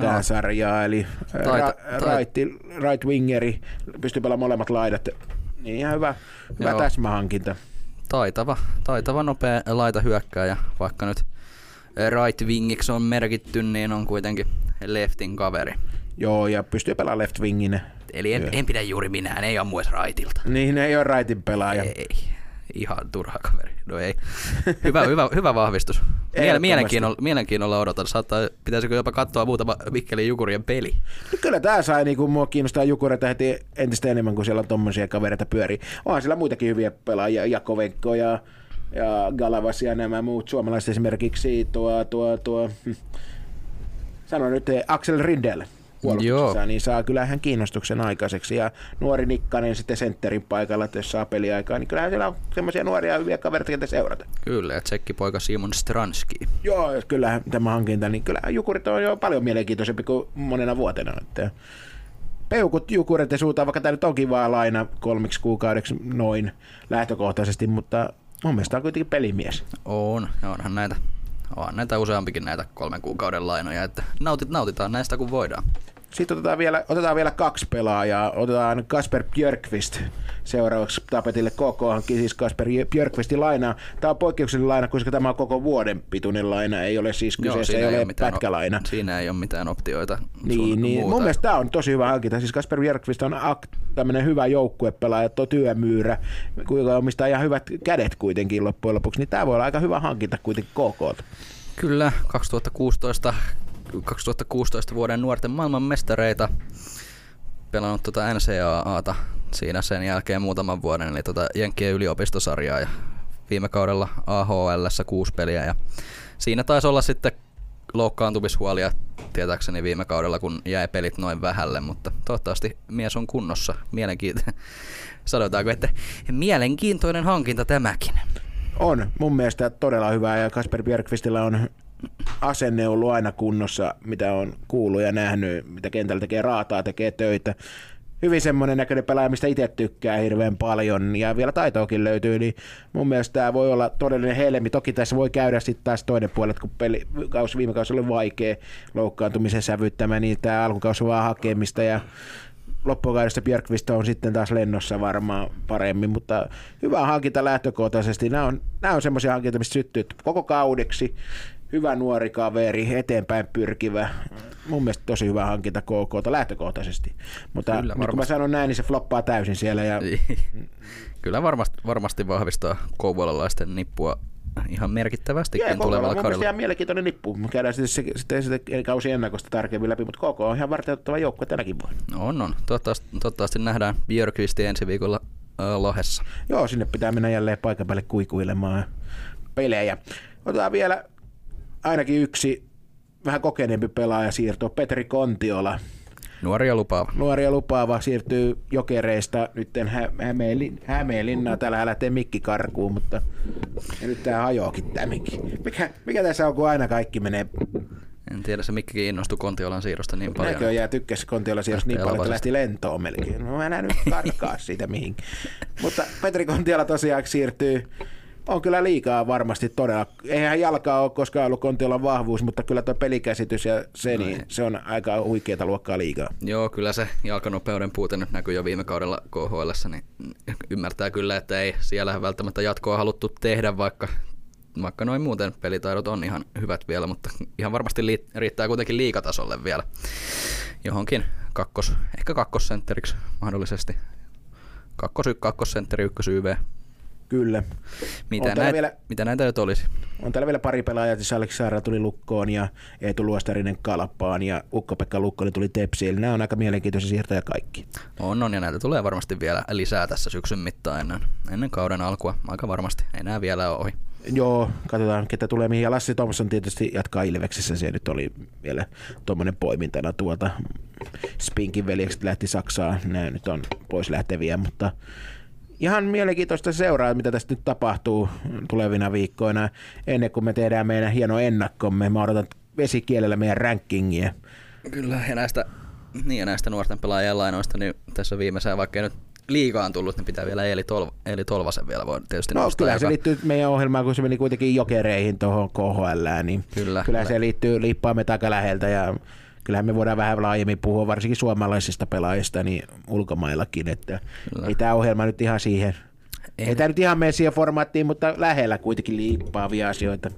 tähän Joo. sarjaan. Eli Taita- ra- right, right wingeri, pystyy pelaamaan molemmat laidat. Niin ihan hyvä, hyvä Joo. täsmähankinta. Taitava, taitava nopea laita hyökkääjä, vaikka nyt right wingiksi on merkitty, niin on kuitenkin leftin kaveri. Joo, ja pystyy pelaamaan left winginä. Eli en, en pidä juuri minään, ei ammu rightilta. Niin, ei ole rightin pelaaja. Ei, ihan turha kaveri. No ei. Hyvä, hyvä, hyvä vahvistus. Miele- Ehdottomasti. mielenkiinnolla, mielenkiinnolla odotan. Saattaa, pitäisikö jopa katsoa muutama Mikkelin Jukurien peli. No kyllä tämä sai niinku mua kiinnostaa Jukureita heti entistä enemmän, kun siellä on tommosia kavereita pyörii. Onhan siellä muitakin hyviä pelaajia, Jakovenko ja, ja Galavas ja nämä muut suomalaiset esimerkiksi tuo, tuo, tuo hm. sano nyt eh, Axel Rindel puolustuksessa, niin saa kyllä ihan kiinnostuksen aikaiseksi. Ja nuori Nikkanen sitten sentterin paikalla, että jos saa peliaikaa, niin kyllähän siellä on semmoisia nuoria hyviä kavereita, ketä seurata. Kyllä, ja tsekkipoika Simon Stranski. Joo, kyllähän tämä hankinta, niin kyllä Jukurit on jo paljon mielenkiintoisempi kuin monena vuotena. Että peukut Jukurit ja suutaan, vaikka tämä nyt onkin vaan laina kolmiksi kuukaudeksi noin lähtökohtaisesti, mutta mun mielestä on kuitenkin pelimies. On, onhan näitä, on näitä useampikin näitä kolmen kuukauden lainoja, että nautit, nautitaan näistä kun voidaan. Sitten otetaan vielä, otetaan vielä kaksi pelaajaa. Otetaan Kasper Björkvist seuraavaksi tapetille hankki siis Kasper Björkvistin lainaa. Tämä on poikkeuksellinen laina, koska tämä on koko vuoden pituinen laina, ei ole siis kyseessä, Joo, ei ole ole mitään pätkälaina. Siinä ei ole mitään optioita. Niin, niin. Muuta. mun mielestä tämä on tosi hyvä hankinta. Siis Kasper Björkvist on ak- tämmöinen hyvä joukkuepelaaja, tuo työmyyrä, kuinka omistaa ihan hyvät kädet kuitenkin loppujen lopuksi, niin tämä voi olla aika hyvä hankinta kuitenkin KK. Kyllä, 2016, 2016 vuoden nuorten maailmanmestareita pelannut tuota NCAAta siinä sen jälkeen muutaman vuoden, eli tuota Jenkkien yliopistosarjaa ja viime kaudella AHL kuusi peliä ja siinä taisi olla sitten loukkaantumishuolia tietääkseni viime kaudella, kun jäi pelit noin vähälle, mutta toivottavasti mies on kunnossa. Mielenkiintoinen, [LAUGHS] sanotaanko, että mielenkiintoinen hankinta tämäkin. On mun mielestä todella hyvä ja Kasper Björkvistillä on asenne ollut aina kunnossa, mitä on kuullut ja nähnyt, mitä kentällä tekee raataa, tekee töitä. Hyvin semmoinen näköinen pelaaja, mistä itse tykkää hirveän paljon ja vielä taitoakin löytyy, niin mun mielestä tämä voi olla todellinen helmi. Toki tässä voi käydä sitten taas toinen puoli, että kun peli, kausi, viime kausi oli vaikea loukkaantumisen sävyttämä, niin tämä alkukausi vaan hakemista ja loppukaudesta Björkvist on sitten taas lennossa varmaan paremmin, mutta hyvä hankinta lähtökohtaisesti. Nämä on, nämä on semmoisia hankintoja, mistä syttyy koko kaudeksi. Hyvä nuori kaveri, eteenpäin pyrkivä. Mun mielestä tosi hyvä hankinta KK lähtökohtaisesti. Mutta Kyllä, nyt kun mä sanon näin, niin se floppaa täysin siellä. Ja Kyllä varmasti, varmasti vahvistaa kouvolalaisten nippua ihan merkittävästikin Jee, KK on tulevalla kaudella. ihan mielenkiintoinen nippu. Me käydään sitten, se, sitten, sitten kausi ennakosta tarkemmin läpi, mutta KK on ihan varteuttava joukkue tänäkin vuonna. On, on. Toivottavasti, toivottavasti nähdään Björkvisti ensi viikolla äh, Lahessa. Joo, sinne pitää mennä jälleen paikan päälle kuikuilemaan pelejä. Otetaan vielä ainakin yksi vähän kokeneempi pelaaja siirto, Petri Kontiola. Nuori ja lupaava. Nuori ja lupaava siirtyy jokereista nyt Hä- Hämeenlin- Hämeenlinnaan. Täällä lähtee mikki karkuun, mutta ja nyt tää hajoakin tää mikki. Mikä, mikä tässä on, kun aina kaikki menee En tiedä, se Mikkikin innostui Kontiolan siirrosta niin paljon. Näköjään tykkäsi Kontiola sijoista niin paljon, että lähti lentoon melkein. No mä nyt karkaa siitä mihin. Mutta Petri Kontiola tosiaan siirtyy. On kyllä liikaa varmasti todella. Eihän jalkaa ole koskaan ollut Kontiolan vahvuus, mutta kyllä tuo pelikäsitys ja se, niin, se on aika huikeata luokkaa liikaa. Joo, kyllä se jalkanopeuden puute nyt näkyy jo viime kaudella KHL, niin ymmärtää kyllä, että ei siellä välttämättä jatkoa haluttu tehdä, vaikka, vaikka noin muuten pelitaidot on ihan hyvät vielä, mutta ihan varmasti lii- riittää kuitenkin liikatasolle vielä johonkin kakkos, ehkä kakkosentteriksi mahdollisesti. Kakkos, kakkosentteri, ykkös YV. Kyllä. Mitä, näitä, vielä- mitä näitä nyt olisi? On täällä vielä pari pelaajaa, siis Aleksi Saara tuli Lukkoon ja Eetu Luostarinen Kalppaan ja Ukko-Pekka Lukkonen tuli Tepsiin. Eli nämä on aika mielenkiintoisia siirtoja kaikki. On, on, ja näitä tulee varmasti vielä lisää tässä syksyn mittaan ennen, ennen kauden alkua. Aika varmasti. Ei enää vielä ole ohi. Joo, katsotaan ketä tulee mihin. Ja Lassi Thompson tietysti jatkaa Ilveksessä. Se nyt oli vielä tuommoinen poimintana tuolta. Spinkin veljekset lähti Saksaan. Nämä nyt on pois lähteviä, mutta ihan mielenkiintoista seuraa, mitä tästä nyt tapahtuu tulevina viikkoina. Ennen kuin me tehdään meidän hieno ennakkomme. Mä odotan vesikielellä meidän rankingia. Kyllä, ja näistä, niin, ja näistä nuorten pelaajien lainoista, niin tässä viimeiseen, vaikka ei nyt liikaan tullut, niin pitää vielä Eeli, Tolva, Eeli Tolvasen vielä voi tietysti No nostaa. kyllä se liittyy meidän ohjelmaan, kun se meni kuitenkin jokereihin tuohon KHL, niin Kyllä, kyllä kyllä. se liittyy liippaamme takaläheltä ja kyllähän me voidaan vähän laajemmin puhua varsinkin suomalaisista pelaajista niin ulkomaillakin, että Kyllä. ei tämä ohjelma nyt ihan siihen, Ei- ei, tämä nyt ihan mene siihen formaattiin, mutta lähellä kuitenkin liippaavia asioita.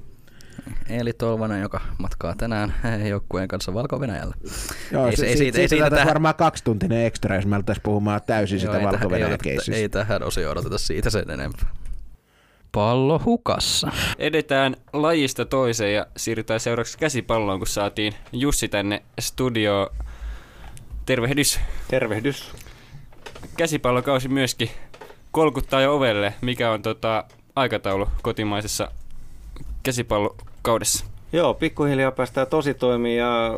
Eeli Tolvanen, joka matkaa tänään [LAUGHS] joukkueen kanssa valko-Venäjällä. Joo, ei, se, ei, siitä, siitä, ei, siitä tähän, varmaan kaksituntinen ekstra, jos me alettaisiin puhumaan täysin joo, sitä ei, tähän, ei, valko ei tähän osioon odoteta siitä sen enempää. Pallo hukassa. Edetään lajista toiseen ja siirrytään seuraavaksi käsipalloon, kun saatiin Jussi tänne studioon. Tervehdys. Tervehdys. Käsipallokausi myöskin kolkuttaa jo ovelle. Mikä on tota, aikataulu kotimaisessa käsipallokaudessa? Joo, pikkuhiljaa päästään tosi toimiin ja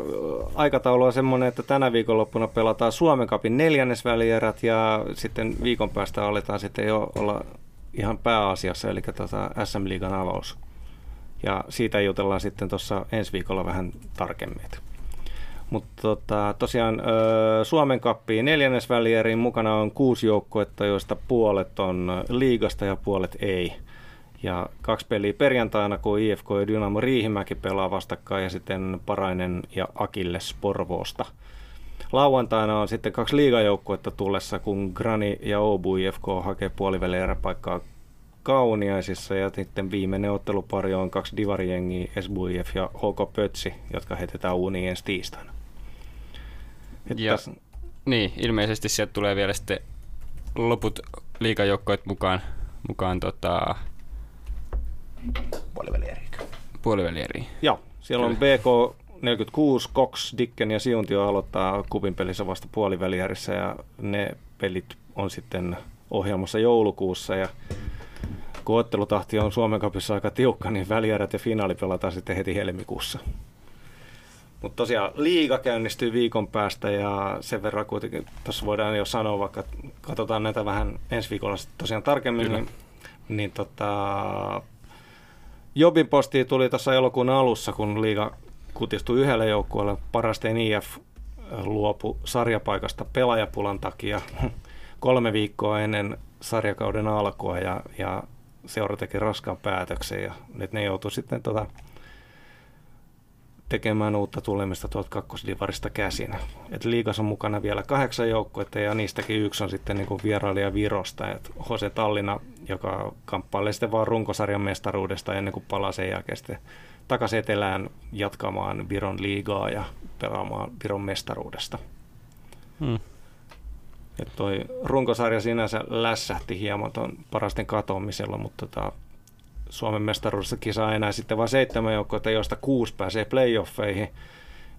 aikataulu on semmoinen, että tänä viikonloppuna pelataan Suomen Cupin neljännesvälierät ja sitten viikon päästä aletaan sitten jo olla ihan pääasiassa, eli tota SM-liigan avaus. Ja siitä jutellaan sitten tuossa ensi viikolla vähän tarkemmin. Mutta tota, tosiaan Suomen Cupin neljännesvälieriin mukana on kuusi joukkuetta, joista puolet on liigasta ja puolet ei. Ja kaksi peliä perjantaina, kun IFK ja Dynamo Riihimäki pelaa vastakkain ja sitten Parainen ja Akilles Porvoosta. Lauantaina on sitten kaksi liigajoukkuetta tullessa, kun Grani ja Obu IFK hakee puolivälieräpaikkaa Kauniaisissa ja sitten viimeinen ottelupari on kaksi divarijengiä, SBUIF ja HK Pötsi, jotka heitetään uuniin ensi tiistaina. ja, tässä... Niin, ilmeisesti sieltä tulee vielä sitten loput liikajoukkoit mukaan, mukaan tota... puolivälieriin. Puolivälieriin. Joo, siellä on BK 46, Cox, Dicken ja Siuntio aloittaa kupin pelissä vasta puolivälierissä ja ne pelit on sitten ohjelmassa joulukuussa ja kun ottelutahti on Suomen kapissa aika tiukka, niin välierät ja finaali pelataan sitten heti helmikuussa. Mutta tosiaan liiga käynnistyy viikon päästä ja sen verran kuitenkin tuossa voidaan jo sanoa, vaikka katsotaan näitä vähän ensi viikolla tosiaan tarkemmin, Kyllä. niin, niin tota, Jobin posti tuli tuossa elokuun alussa, kun liiga kutistui yhdelle joukkueelle. Parasteen IF luopu sarjapaikasta pelaajapulan takia [LAUGHS] kolme viikkoa ennen sarjakauden alkua ja, ja seura teki raskaan päätöksen ja nyt ne joutui sitten tota, tekemään uutta tulemista tuolta kakkosdivarista käsin. Et liigas on mukana vielä kahdeksan joukkuetta ja niistäkin yksi on sitten niin vierailija Virosta. Et Jose Tallina, joka kamppailee sitten vaan runkosarjan mestaruudesta ennen kuin palaa sen jälkeen sitten takaisin etelään jatkamaan Viron liigaa ja pelaamaan Viron mestaruudesta. Hmm. Et toi runkosarja sinänsä lässähti hieman tuon parasten katoamisella, mutta tota, Suomen mestaruudessa kisaa enää sitten vain seitsemän joukkoa, joista kuusi pääsee playoffeihin.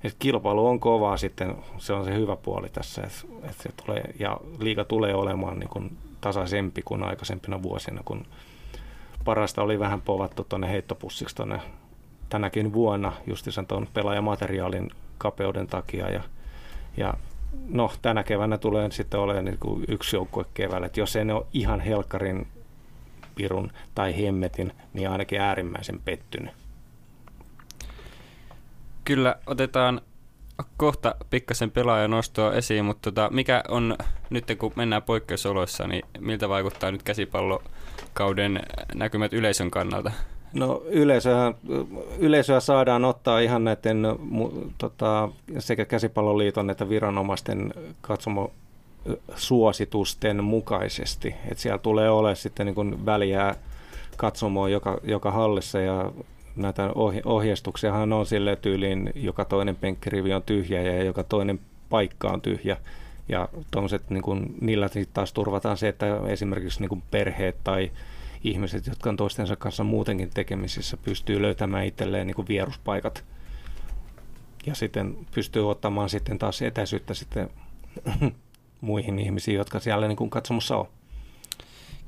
Et kilpailu on kovaa sitten, se on se hyvä puoli tässä, että et se tulee, ja liiga tulee olemaan niin kuin tasaisempi kuin aikaisempina vuosina, kun parasta oli vähän povattu tuonne heittopussiksi tuonne tänäkin vuonna justissa tuon pelaajamateriaalin kapeuden takia ja, ja no tänä keväänä tulee sitten olemaan niin kuin yksi joukkue keväällä, että jos ei ne ole ihan helkkarin pirun tai hemmetin, niin ainakin äärimmäisen pettynyt. Kyllä, otetaan kohta pikkasen pelaajan nostoa esiin, mutta tota, mikä on nyt kun mennään poikkeusoloissa, niin miltä vaikuttaa nyt käsipallokauden näkymät yleisön kannalta? No yleisöä, yleisöä saadaan ottaa ihan näiden tota, sekä käsipalloliiton että viranomaisten katsomo suositusten mukaisesti. Et siellä tulee olemaan sitten niin väliä katsomoa joka, joka hallissa ja näitä ohje, ohjeistuksiahan on sille tyyliin, joka toinen penkkirivi on tyhjä ja joka toinen paikka on tyhjä. Ja niin kuin, niillä taas turvataan se, että esimerkiksi niin kuin perheet tai ihmiset, jotka on toistensa kanssa muutenkin tekemisissä, pystyy löytämään itselleen niin kuin vieruspaikat. Ja sitten pystyy ottamaan sitten taas etäisyyttä sitten [LAUGHS] muihin ihmisiin, jotka siellä niin kuin katsomussa on.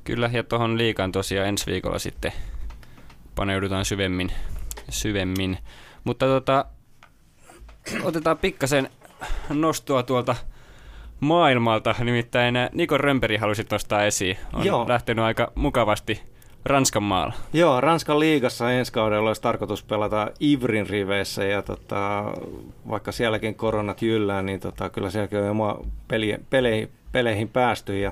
Kyllä, ja tuohon liikaan tosiaan ensi viikolla sitten paneudutaan syvemmin. syvemmin. Mutta tota, otetaan pikkasen nostoa tuolta maailmalta. Nimittäin Niko Römperi halusi nostaa esiin. On Joo. lähtenyt aika mukavasti Ranskan maalla. Joo, Ranskan liigassa ensi kaudella olisi tarkoitus pelata Ivrin riveissä ja tota, vaikka sielläkin koronat jyllää, niin tota, kyllä sielläkin on jo peli, pele, peleihin päästy ja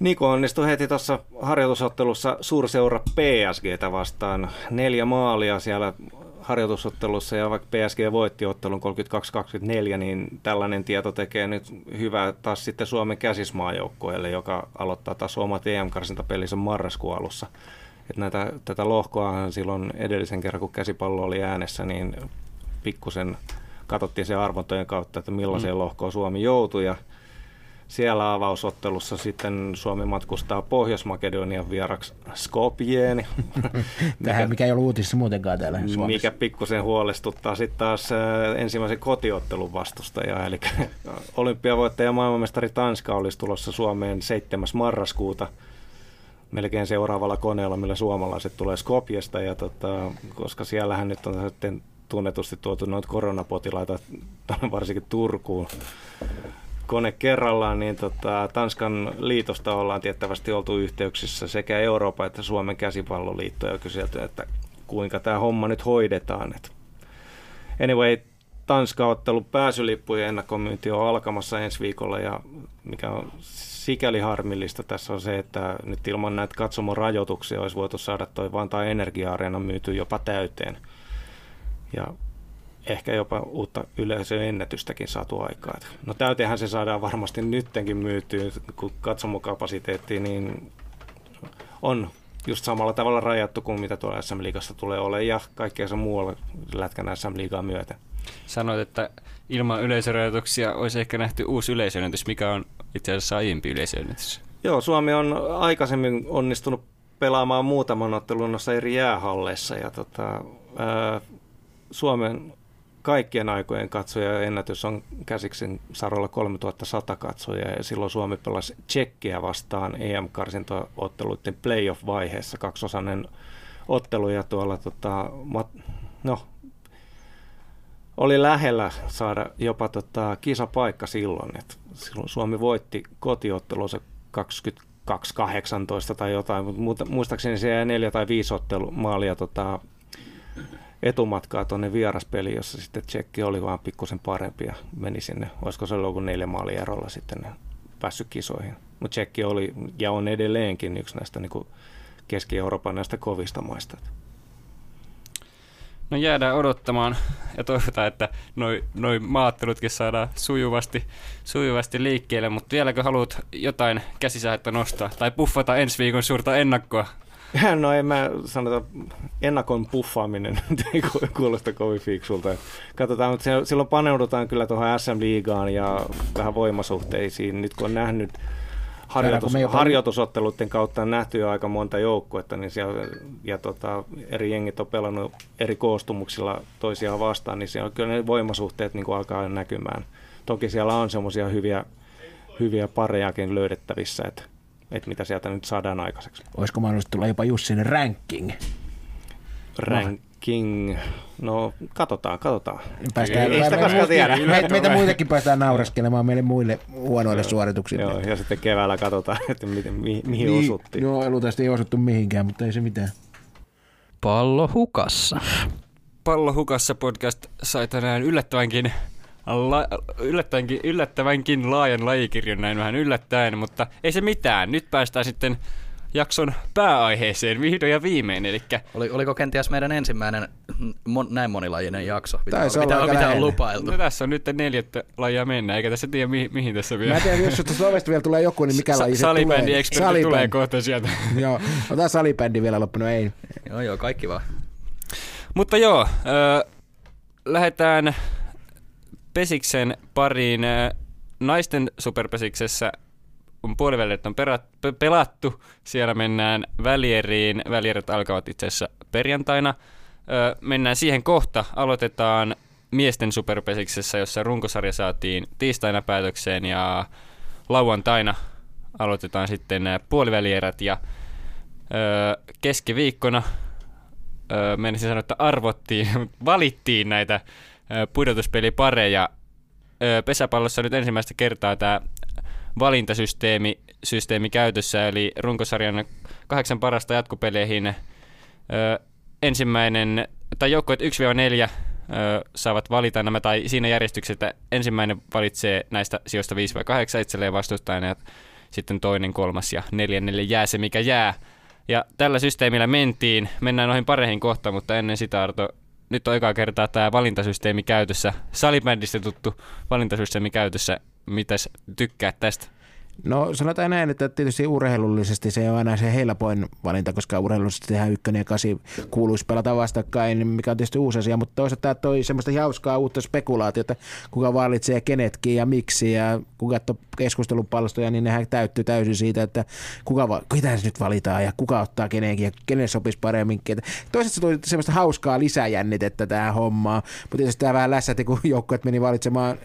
Niko onnistui heti tuossa harjoitusottelussa suurseura PSGtä vastaan. Neljä maalia siellä harjoitusottelussa ja vaikka PSG voitti ottelun 32-24, niin tällainen tieto tekee nyt hyvää taas sitten Suomen käsismaajoukkueelle, joka aloittaa taas omat EM-karsintapelinsä marraskuun alussa. Et näitä, tätä lohkoahan silloin edellisen kerran, kun käsipallo oli äänessä, niin pikkusen katsottiin se arvontojen kautta, että millaiseen mm. lohkoon Suomi joutui ja siellä avausottelussa sitten Suomi matkustaa Pohjois-Makedonian vieraksi Skopjeen. [LAUGHS] Tähän, mikä ei ollut uutisissa muutenkaan täällä Suomessa. Mikä pikkusen huolestuttaa sitten taas äh, ensimmäisen kotiottelun vastustajaa. Eli [LAUGHS] olympiavoittaja maailmanmestari Tanska olisi tulossa Suomeen 7. marraskuuta melkein seuraavalla koneella, millä suomalaiset tulee Skopjesta. Ja tota, koska siellähän nyt on sitten tunnetusti tuotu noita koronapotilaita [LAUGHS] varsinkin Turkuun kone kerrallaan, niin tota, Tanskan liitosta ollaan tiettävästi oltu yhteyksissä sekä Euroopan että Suomen käsipalloliitto ja kyselty, että kuinka tämä homma nyt hoidetaan. Et anyway, Tanska-ottelu pääsylippujen ennakkomyynti on alkamassa ensi viikolla ja mikä on sikäli harmillista tässä on se, että nyt ilman näitä katsomon rajoituksia olisi voitu saada toi Vantaa Energia-areena myyty jopa täyteen. Ja ehkä jopa uutta yleisöennätystäkin saatu aikaa. No täyteenhän se saadaan varmasti nyttenkin myytyä, kun katsomokapasiteetti niin on just samalla tavalla rajattu kuin mitä tuolla SM Liigassa tulee olemaan ja kaikkea muualla lätkän SM Liigaa myöten. Sanoit, että ilman yleisörajoituksia olisi ehkä nähty uusi yleisöennätys, mikä on itse asiassa aiempi yleisöennätys. Joo, Suomi on aikaisemmin onnistunut pelaamaan muutaman ottelun noissa eri jäähalleissa ja tota, ää, Suomen kaikkien aikojen katsoja ennätys on käsiksi sarolla 3100 katsoja ja silloin Suomi pelasi Tsekkiä vastaan EM-karsintaotteluiden playoff-vaiheessa kaksosainen ottelu ja tuolla tota, no, oli lähellä saada jopa tota, kisapaikka silloin. Et silloin Suomi voitti kotiottelunsa 22-18 tai jotain, mutta muistaakseni se jäi neljä tai viisi ottelu maalia tota, etumatkaa tuonne vieraspeliin, jossa sitten Tsekki oli vaan pikkusen parempi ja meni sinne, olisiko se ollut joku neljä maalia erolla sitten päässyt kisoihin. Mutta Tsekki oli ja on edelleenkin yksi näistä niin Keski-Euroopan näistä kovista maista. No jäädään odottamaan ja toivotaan, että noin noi maattelutkin saadaan sujuvasti, sujuvasti liikkeelle, mutta vieläkö haluat jotain käsisähettä nostaa tai puffata ensi viikon suurta ennakkoa? [LAUGHS] No ei mä sanota, ennakon puffaaminen [LAUGHS] ei kuulosta kovin fiksulta. Katsotaan, mutta silloin paneudutaan kyllä tuohon SM-liigaan ja vähän voimasuhteisiin. Nyt kun on nähnyt harjoitus, harjoitusotteluiden kautta on nähty jo aika monta joukkuetta, niin siellä, ja tota, eri jengit on pelannut eri koostumuksilla toisiaan vastaan, niin siellä kyllä ne voimasuhteet niin kuin alkaa näkymään. Toki siellä on semmoisia hyviä, hyviä parejakin löydettävissä, että, että mitä sieltä nyt saadaan aikaiseksi. Olisiko mahdollista tulla jopa Jussin ranking? Rank, King. No, katsotaan, katsotaan. Päästään, ei, ei sitä koskaan tiedä. Meitä, meitä muitakin päästään naureskelemaan meille muille huonoille joo, suorituksille. Joo, ja sitten keväällä katsotaan, [LAUGHS] että miten, mi, mihin niin, osuttiin. Joo, luultavasti ei osuttu mihinkään, mutta ei se mitään. Pallo hukassa. Pallo hukassa podcast sai tänään yllättävänkin la, yllättävänkin, yllättävänkin laajan lajikirjon näin vähän yllättäen, mutta ei se mitään. Nyt päästään sitten jakson pääaiheeseen vihdoin ja viimein. Elikkä... Oli, oliko kenties meidän ensimmäinen mon, näin monilajinen jakso, mitä, on, mitä, on, mitä on lupailtu? No, tässä on nyt neljättä lajia mennä, eikä tässä tiedä mi, mihin tässä vielä. Mä tiedän, jos tuosta ovesta vielä tulee joku, niin mikä laji se tulee. Salibändi tulee kohta sieltä. [LAUGHS] joo, otetaan salibändi vielä loppunut, ei. joo, joo, kaikki vaan. Mutta joo, äh, lähdetään Pesiksen pariin. Naisten superpesiksessä puolivälit on perat, pe, pelattu. Siellä mennään välieriin. Välierit alkavat itse asiassa perjantaina. Ö, mennään siihen kohta. Aloitetaan miesten superpesiksessä, jossa runkosarja saatiin tiistaina päätökseen ja lauantaina aloitetaan sitten puolivälierät ja ö, keskiviikkona ö, menisin sanoa, että arvottiin, [LAUGHS] valittiin näitä pudotuspelipareja. Pesäpallossa nyt ensimmäistä kertaa tämä valintasysteemi systeemi käytössä, eli runkosarjan kahdeksan parasta jatkopeleihin ö, ensimmäinen, tai joukkueet 1-4 ö, saavat valita nämä, tai siinä järjestyksessä, että ensimmäinen valitsee näistä sijoista 5 vai 8 itselleen vastustajana, ja sitten toinen, kolmas ja neljännelle jää se, mikä jää. Ja tällä systeemillä mentiin, mennään noihin pareihin kohta, mutta ennen sitä Arto, nyt on ekaa kertaa tämä valintasysteemi käytössä, salibändistä tuttu valintasysteemi käytössä. Mitäs tykkäät tästä? No sanotaan näin, että tietysti urheilullisesti se on aina se helpoin valinta, koska urheilullisesti tehdään ykkönen ja kasi kuuluisi pelata vastakkain, mikä on tietysti uusi asia, mutta toisaalta tämä toi semmoista hauskaa uutta spekulaatiota, kuka valitsee kenetkin ja miksi ja kun katsoo keskustelupalstoja, niin nehän täyttyy täysin siitä, että kuka, va- ketä nyt valitaan ja kuka ottaa kenenkin ja kenen sopisi paremmin. Toisaalta se tuli semmoista hauskaa lisäjännitettä tähän hommaan, mutta tietysti tämä vähän lässäti, kun joukkueet meni valitsemaan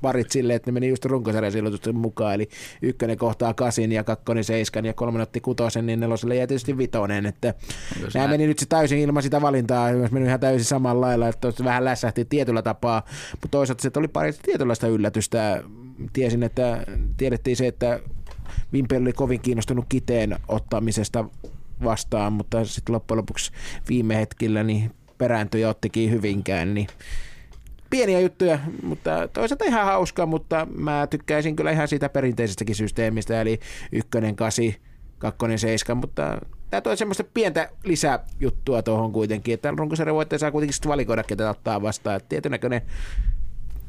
parit silleen, että ne meni just runkosarjan sijoitusten mukaan, eli ykkönen kohtaa kasin ja kakkonen seiskan ja kolmen otti kutosen, niin neloselle jäi tietysti vitonen, että Jos nämä meni nyt se täysin ilman sitä valintaa, myös meni ihan täysin samalla lailla, että vähän lässähti tietyllä tapaa, mutta toisaalta se oli pari tietynlaista yllätystä. Tiesin, että tiedettiin se, että Vimpel oli kovin kiinnostunut kiteen ottamisesta vastaan, mutta sitten loppujen lopuksi viime hetkellä niin perääntyi ja ottikin hyvinkään, niin pieniä juttuja, mutta toisaalta ihan hauskaa, mutta mä tykkäisin kyllä ihan siitä perinteisestäkin systeemistä, eli ykkönen, kasi, kakkonen, seiska, mutta tämä toi semmoista pientä lisäjuttua tuohon kuitenkin, että runkosarjan voittaja saa kuitenkin sitten valikoida, ketä ottaa vastaan. Että tietynäköinen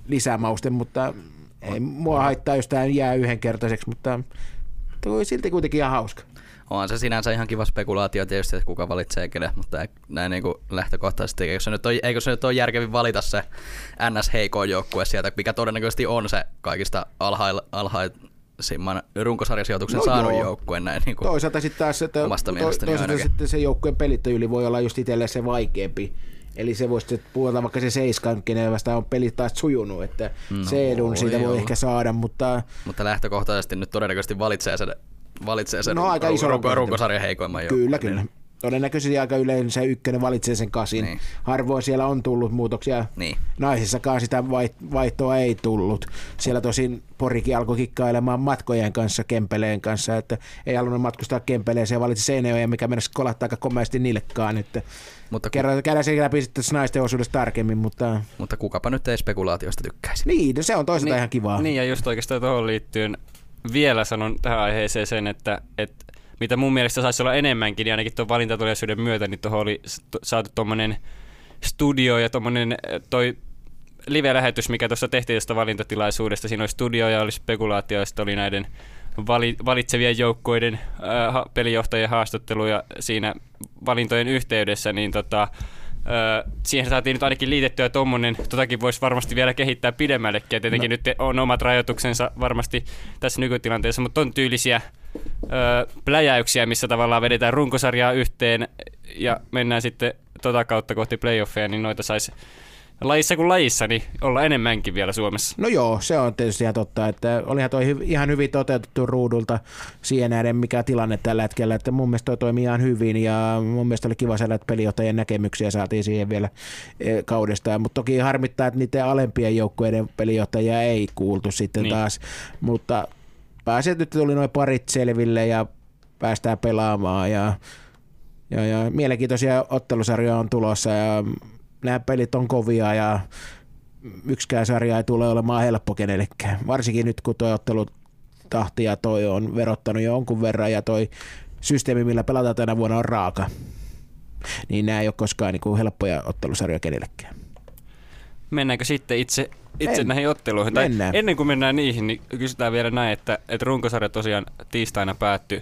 lisämauste, mutta ei mua haittaa, jos tämä jää yhdenkertaiseksi, mutta tuo silti kuitenkin ihan hauska. On se sinänsä ihan kiva spekulaatio tietysti, että kuka valitsee kenet, mutta näin niin kuin lähtökohtaisesti, eikö se, nyt ole, eikö se nyt ole järkevin valita se ns heikoin joukkue sieltä, mikä todennäköisesti on se kaikista alhail, alhaisimman runkosarjasijoituksen no saanut joo. joukkue näin niin kuin Toisaalta sitten taas, että omasta to, mielestäni toisaalta ainakin. sitten se joukkueen pelittäjyli voi olla just itselle se vaikeampi. Eli se voisi sitten puolella vaikka se seiskan, kenen vastaan on pelit taas sujunut, että no, se edun siitä voi joo. ehkä saada, mutta Mutta lähtökohtaisesti nyt todennäköisesti valitsee sen, valitsee sen No, aika run- isolla run- kantilla. runkosarjan heikoimman joukkueen. Kyllä, kyllä. Todennäköisesti aika yleensä ykkönen valitsee sen kasin. Niin. Harvoin siellä on tullut muutoksia. Niin. Naisissakaan sitä vai- vaihtoa ei tullut. Siellä tosin Porikin alkoi kikkailemaan matkojen kanssa, Kempeleen kanssa, että ei halunnut matkustaa Kempeleeseen ja valitsi Seinäjoen, mikä mennessä kolahtaa aika komeasti niillekaan. Että Mutta, ku, kerran, käydään sen läpi sitten tässä naisten osuudessa tarkemmin, mutta mutta kukapa nyt ei spekulaatiosta tykkäisi. niin, no se on toisaalta ihan kivaa. Niin ja just oikeastaan tuohon liittyen vielä sanon tähän aiheeseen sen, että, että mitä mun mielestä saisi olla enemmänkin, niin ainakin tuon valintatuliaisuuden myötä, niin tuohon oli saatu tuommoinen studio ja tuommoinen toi live-lähetys, mikä tuossa tehtiin tästä valintatilaisuudesta. Siinä oli studio ja oli spekulaatio, ja oli näiden vali, valitsevien joukkoiden ää, ha, pelijohtajien haastatteluja siinä valintojen yhteydessä, niin tota, Öö, siihen saatiin nyt ainakin liitettyä tuommoinen, totakin voisi varmasti vielä kehittää pidemmällekin, ja tietenkin no. nyt on omat rajoituksensa varmasti tässä nykytilanteessa, mutta on tyylisiä öö, pläjäyksiä, missä tavallaan vedetään runkosarjaa yhteen ja mennään sitten tota kautta kohti playoffeja, niin noita saisi lajissa kuin lajissa niin olla enemmänkin vielä Suomessa. No joo, se on tietysti ihan totta, että olihan toi hy- ihan hyvin toteutettu ruudulta siihen nähden, mikä tilanne tällä hetkellä, että mun mielestä toi toimii ihan hyvin ja mun mielestä oli kiva saada, että pelijohtajien näkemyksiä saatiin siihen vielä eh, kaudesta, mutta toki harmittaa, että niiden alempien joukkueiden pelijohtajia ei kuultu sitten Niin. taas, mutta pääsi, että nyt tuli noin parit selville ja päästään pelaamaan ja, ja, ja mielenkiintoisia ottelusarjoja on tulossa ja nämä pelit on kovia ja yksikään sarja ei tule olemaan helppo kenellekään. Varsinkin nyt, kun tuo ottelutahti ja toi on verottanut jonkun verran ja toi systeemi, millä pelataan tänä vuonna on raaka. Niin nämä ei ole koskaan niin kuin helppoja ottelusarjoja kenellekään. Mennäänkö sitten itse, itse Men- näihin otteluihin? Tai mennään. ennen kuin mennään niihin, niin kysytään vielä näin, että, että runkosarja tosiaan tiistaina päättyi.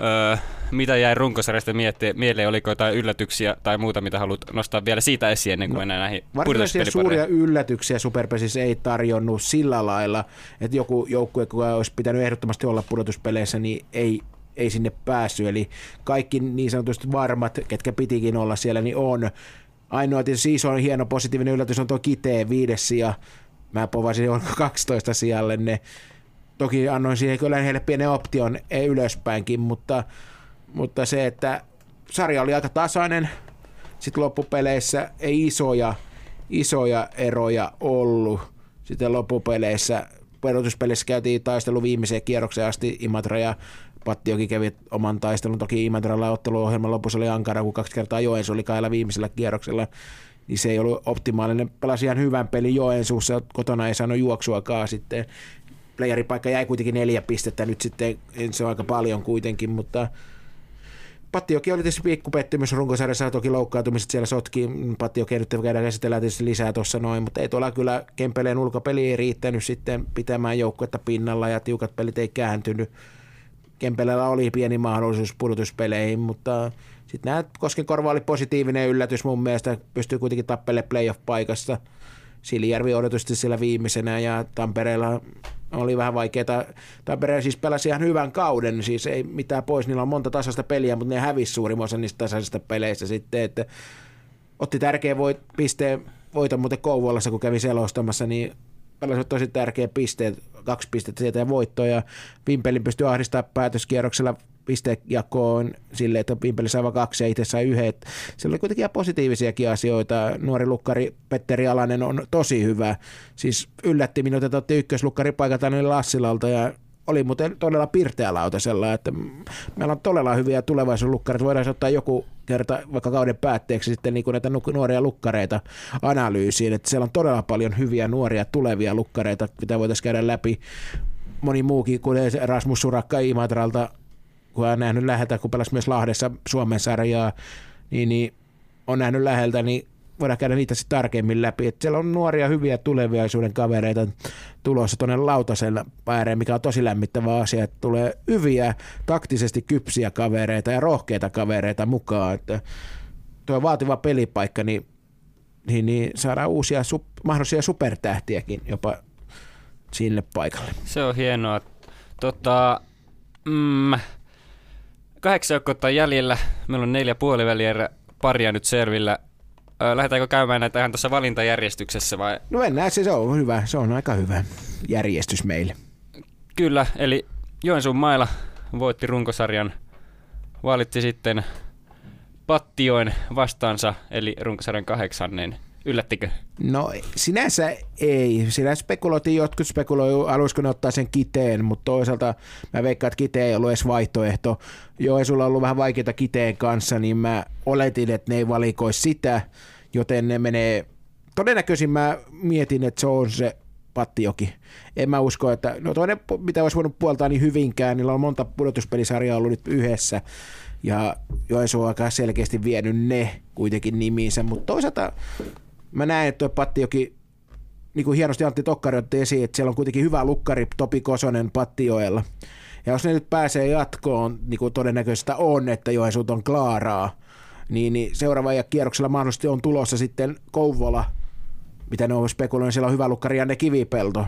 Öö, mitä jäi runkosarjasta miettiä, mieleen? Oliko jotain yllätyksiä tai muuta, mitä haluat nostaa vielä siitä esiin ennen kuin no, mennään näihin Varsinaisia suuria yllätyksiä Superpesissä ei tarjonnut sillä lailla, että joku joukkue, joka olisi pitänyt ehdottomasti olla pudotuspeleissä, niin ei, ei sinne päässyt. Eli kaikki niin sanotusti varmat, ketkä pitikin olla siellä, niin on. Ainoa tietysti iso hieno positiivinen yllätys on tuo Kiteen viides sija. Mä povasin on 12 sijalle ne. Toki annoin siihen kyllä heille pienen option ei ylöspäinkin, mutta, mutta se, että sarja oli aika tasainen, sitten loppupeleissä ei isoja, isoja eroja ollut. Sitten loppupeleissä, peruutuspeleissä käytiin taistelu viimeiseen kierrokseen asti Imatra ja Pattiokin kävi oman taistelun. Toki Imatralla otteluohjelman lopussa oli Ankara, kun kaksi kertaa Joensu oli kailla viimeisellä kierroksella. Niin se ei ollut optimaalinen. Pelasi ihan hyvän pelin Joensuussa, kotona ei saanut juoksuakaan sitten. Playeripaikka jäi kuitenkin neljä pistettä nyt sitten, se on aika paljon kuitenkin, mutta Pattiokin oli tietysti pikku pettymys runkosarjassa, toki loukkaantumiset siellä sotki. Pattiokin nyt käydään käsitellään tietysti lisää tuossa noin, mutta ei tuolla kyllä Kempeleen ulkopeli ei riittänyt sitten pitämään joukkuetta pinnalla ja tiukat pelit ei kääntynyt. Kempeleellä oli pieni mahdollisuus pudotuspeleihin, mutta sitten nämä Koskenkorva oli positiivinen yllätys mun mielestä, pystyy kuitenkin tappelemaan playoff-paikasta. Silijärvi odotusti siellä viimeisenä ja Tampereella oli vähän vaikeaa. Tampere siis pelasi ihan hyvän kauden, siis ei mitään pois, niillä on monta tasasta peliä, mutta ne hävisi suurin osa niistä tasaisista peleistä sitten, että otti tärkeä voit, pisteen voiton muuten Kouvolassa, kun kävi selostamassa, niin pelasi tosi tärkeä pisteet, kaksi pistettä sieltä ja voittoa, ja Vimpelin pystyi ahdistamaan päätöskierroksella pistejakoon silleen, että Vimpeli sai vain kaksi ja itse sai yhdet. Siellä oli kuitenkin positiivisiakin asioita. Nuori lukkari Petteri Alanen on tosi hyvä. Siis yllätti minut, että otti ykköslukkari paikat Anneli Lassilalta ja oli muuten todella pirteä lautasella, että meillä on todella hyviä tulevaisuuslukkareita. Voidaan ottaa joku kerta vaikka kauden päätteeksi sitten niin kuin näitä nu- nuoria lukkareita analyysiin, että siellä on todella paljon hyviä nuoria tulevia lukkareita, mitä voitaisiin käydä läpi. Moni muukin, kuten Rasmus Surakka Imatralta, kun on nähnyt läheltä, kun pelasi myös Lahdessa Suomen sarjaa, niin, niin on nähnyt läheltä, niin voidaan käydä niitä sitten tarkemmin läpi. Et siellä on nuoria hyviä tulevaisuuden kavereita tulossa tuonne lautasella ääreen, mikä on tosi lämmittävä asia, että tulee hyviä, taktisesti kypsiä kavereita ja rohkeita kavereita mukaan. Että tuo vaativa pelipaikka, niin, niin, niin saadaan uusia sup, mahdollisia supertähtiäkin jopa sille paikalle. Se on hienoa. Tota, mm, kahdeksan joukkoa jäljellä. Meillä on neljä puoliväliä paria nyt servillä. Lähdetäänkö käymään näitä ihan tuossa valintajärjestyksessä vai? No mennään, se, se on hyvä. Se on aika hyvä järjestys meille. Kyllä, eli Joensuun mailla voitti runkosarjan. Valitsi sitten Pattijoen vastaansa, eli runkosarjan kahdeksannen. Yllättikö? No sinänsä ei. Sinä spekuloitiin, jotkut spekuloivat, haluaisiko ne ottaa sen kiteen, mutta toisaalta mä veikkaan, että kiteen ei ollut edes vaihtoehto. sulla on ollut vähän vaikeita kiteen kanssa, niin mä oletin, että ne ei valikoi sitä, joten ne menee... Todennäköisin mä mietin, että se on se Pattijoki. En mä usko, että... No toinen, mitä olisi voinut puoltaa, niin hyvinkään. Niillä on monta pudotuspelisarjaa ollut nyt yhdessä. Ja Joensuu on aika selkeästi vienyt ne kuitenkin nimiinsä, mutta toisaalta mä näen, että tuo Pattijoki, niin kuin hienosti Antti Tokkari otti esiin, että siellä on kuitenkin hyvä lukkari Topi Kosonen Pattioella. Ja jos ne nyt pääsee jatkoon, niin kuin todennäköistä on, että Joensuut on klaaraa, niin, niin seuraava ja kierroksella mahdollisesti on tulossa sitten Kouvola, mitä ne on spekuloinut, siellä on hyvä lukkari Janne Kivipelto,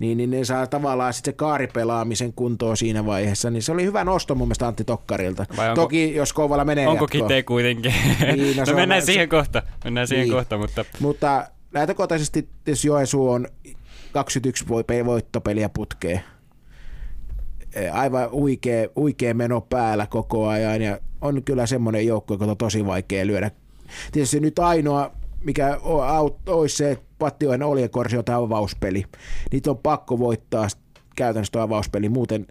niin, niin ne saa tavallaan sitten se kaaripelaamisen kuntoon siinä vaiheessa, niin se oli hyvä nosto mun mielestä Antti Tokkarilta. Onko, Toki jos Kouvala menee Onko jatkoon. kitee kuitenkin? Niin, no, [LAUGHS] no mennään on, siihen kohta, mennään siihen niin. kohta, mutta... Mutta lähtökohtaisesti jos Joensuu on 21 voittopeliä putkeen, e, aivan huikea, huikea meno päällä koko ajan ja on kyllä semmoinen joukko, joka on tosi vaikea lyödä. Tietysti nyt ainoa, mikä olisi se, että Pattioen Oljekorsi tämä avauspeli. Niitä on pakko voittaa käytännössä tuo avauspeli, muuten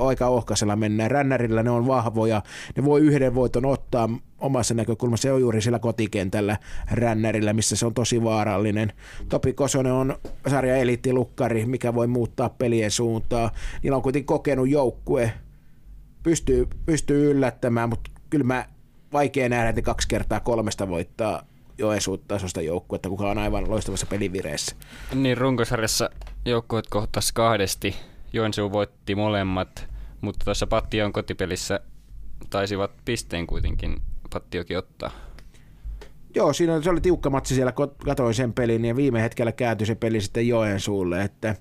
aika ohkaisella mennään. Rännärillä ne on vahvoja, ne voi yhden voiton ottaa omassa näkökulmassa, se on juuri sillä kotikentällä rännärillä, missä se on tosi vaarallinen. Topi Kosonen on sarja eliittilukkari, mikä voi muuttaa pelien suuntaa. Niillä on kuitenkin kokenut joukkue, pystyy, pystyy yllättämään, mutta kyllä mä vaikea nähdä, että kaksi kertaa kolmesta voittaa Joensuut tasosta joukkuetta, kuka on aivan loistavassa pelivireessä. Niin, runkosarjassa joukkueet kohtas kahdesti. Joensuu voitti molemmat, mutta tuossa Pattion kotipelissä taisivat pisteen kuitenkin Pattiokin ottaa. Joo, siinä se oli tiukka matsi siellä, katoin sen pelin ja viime hetkellä kääntyi se peli sitten Joensuulle, että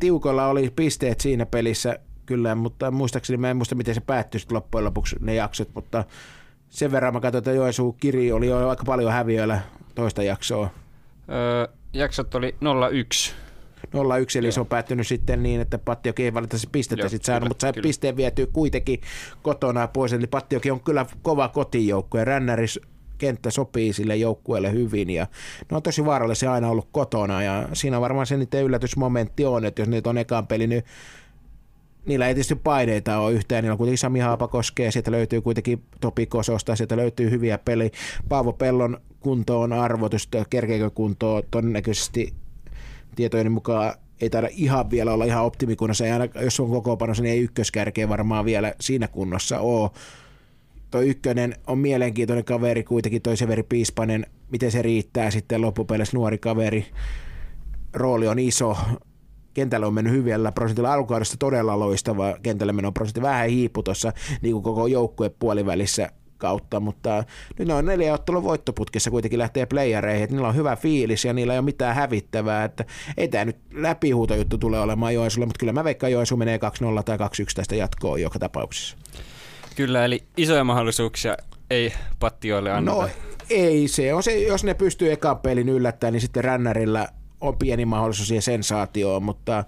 tiukolla oli pisteet siinä pelissä kyllä, mutta muistaakseni mä en muista miten se päättyi loppujen lopuksi ne jaksot, mutta sen verran mä katsoin, että Joensuu Kiri oli jo aika paljon häviöillä toista jaksoa. Öö, jaksot oli 0-1. 0-1, eli Joo. se on päättynyt sitten niin, että Pattioki ei valitettavasti pistettä sitten saanut, mutta sai kyllä. pisteen vietyä kuitenkin kotona pois, eli Pattioki on kyllä kova kotijoukko ja Rännäris kenttä sopii sille joukkueelle hyvin ja ne on tosi vaarallisia aina ollut kotona ja siinä varmaan se niiden yllätysmomentti on, että jos nyt on ekaan peli, niin niillä ei tietysti paineita ole yhtään, niillä on kuitenkin Sami Haapakoske, sieltä löytyy kuitenkin Topi Kososta, sieltä löytyy hyviä peli. Paavo Pellon kuntoon arvotusta, kerkeekö kuntoon, todennäköisesti tietojen mukaan ei taida ihan vielä olla ihan optimikunnossa, ja jos on koko panossa, niin ei ykköskärkeä varmaan vielä siinä kunnossa ole. Toi ykkönen on mielenkiintoinen kaveri, kuitenkin. Toi Severi Piispanen, miten se riittää sitten loppupeleissä nuori kaveri. Rooli on iso, kentällä on mennyt hyvällä prosentilla. Alkukaudesta todella loistava kentällä menon prosentti. Vähän hiipu tuossa niin kuin koko joukkue puolivälissä kautta, mutta nyt ne on neljä ottelun voittoputkessa kuitenkin lähtee playereihin, että niillä on hyvä fiilis ja niillä ei ole mitään hävittävää, että ei tämä nyt läpihuutojuttu tule olemaan Joensuulle, mutta kyllä mä veikkaan Joensuu menee 2-0 tai 2-1 tästä jatkoon joka tapauksessa. Kyllä, eli isoja mahdollisuuksia ei pattioille anneta. No ei se on se, jos ne pystyy ekan pelin yllättämään, niin sitten rännärillä on pieni mahdollisuus siihen sensaatioon, mutta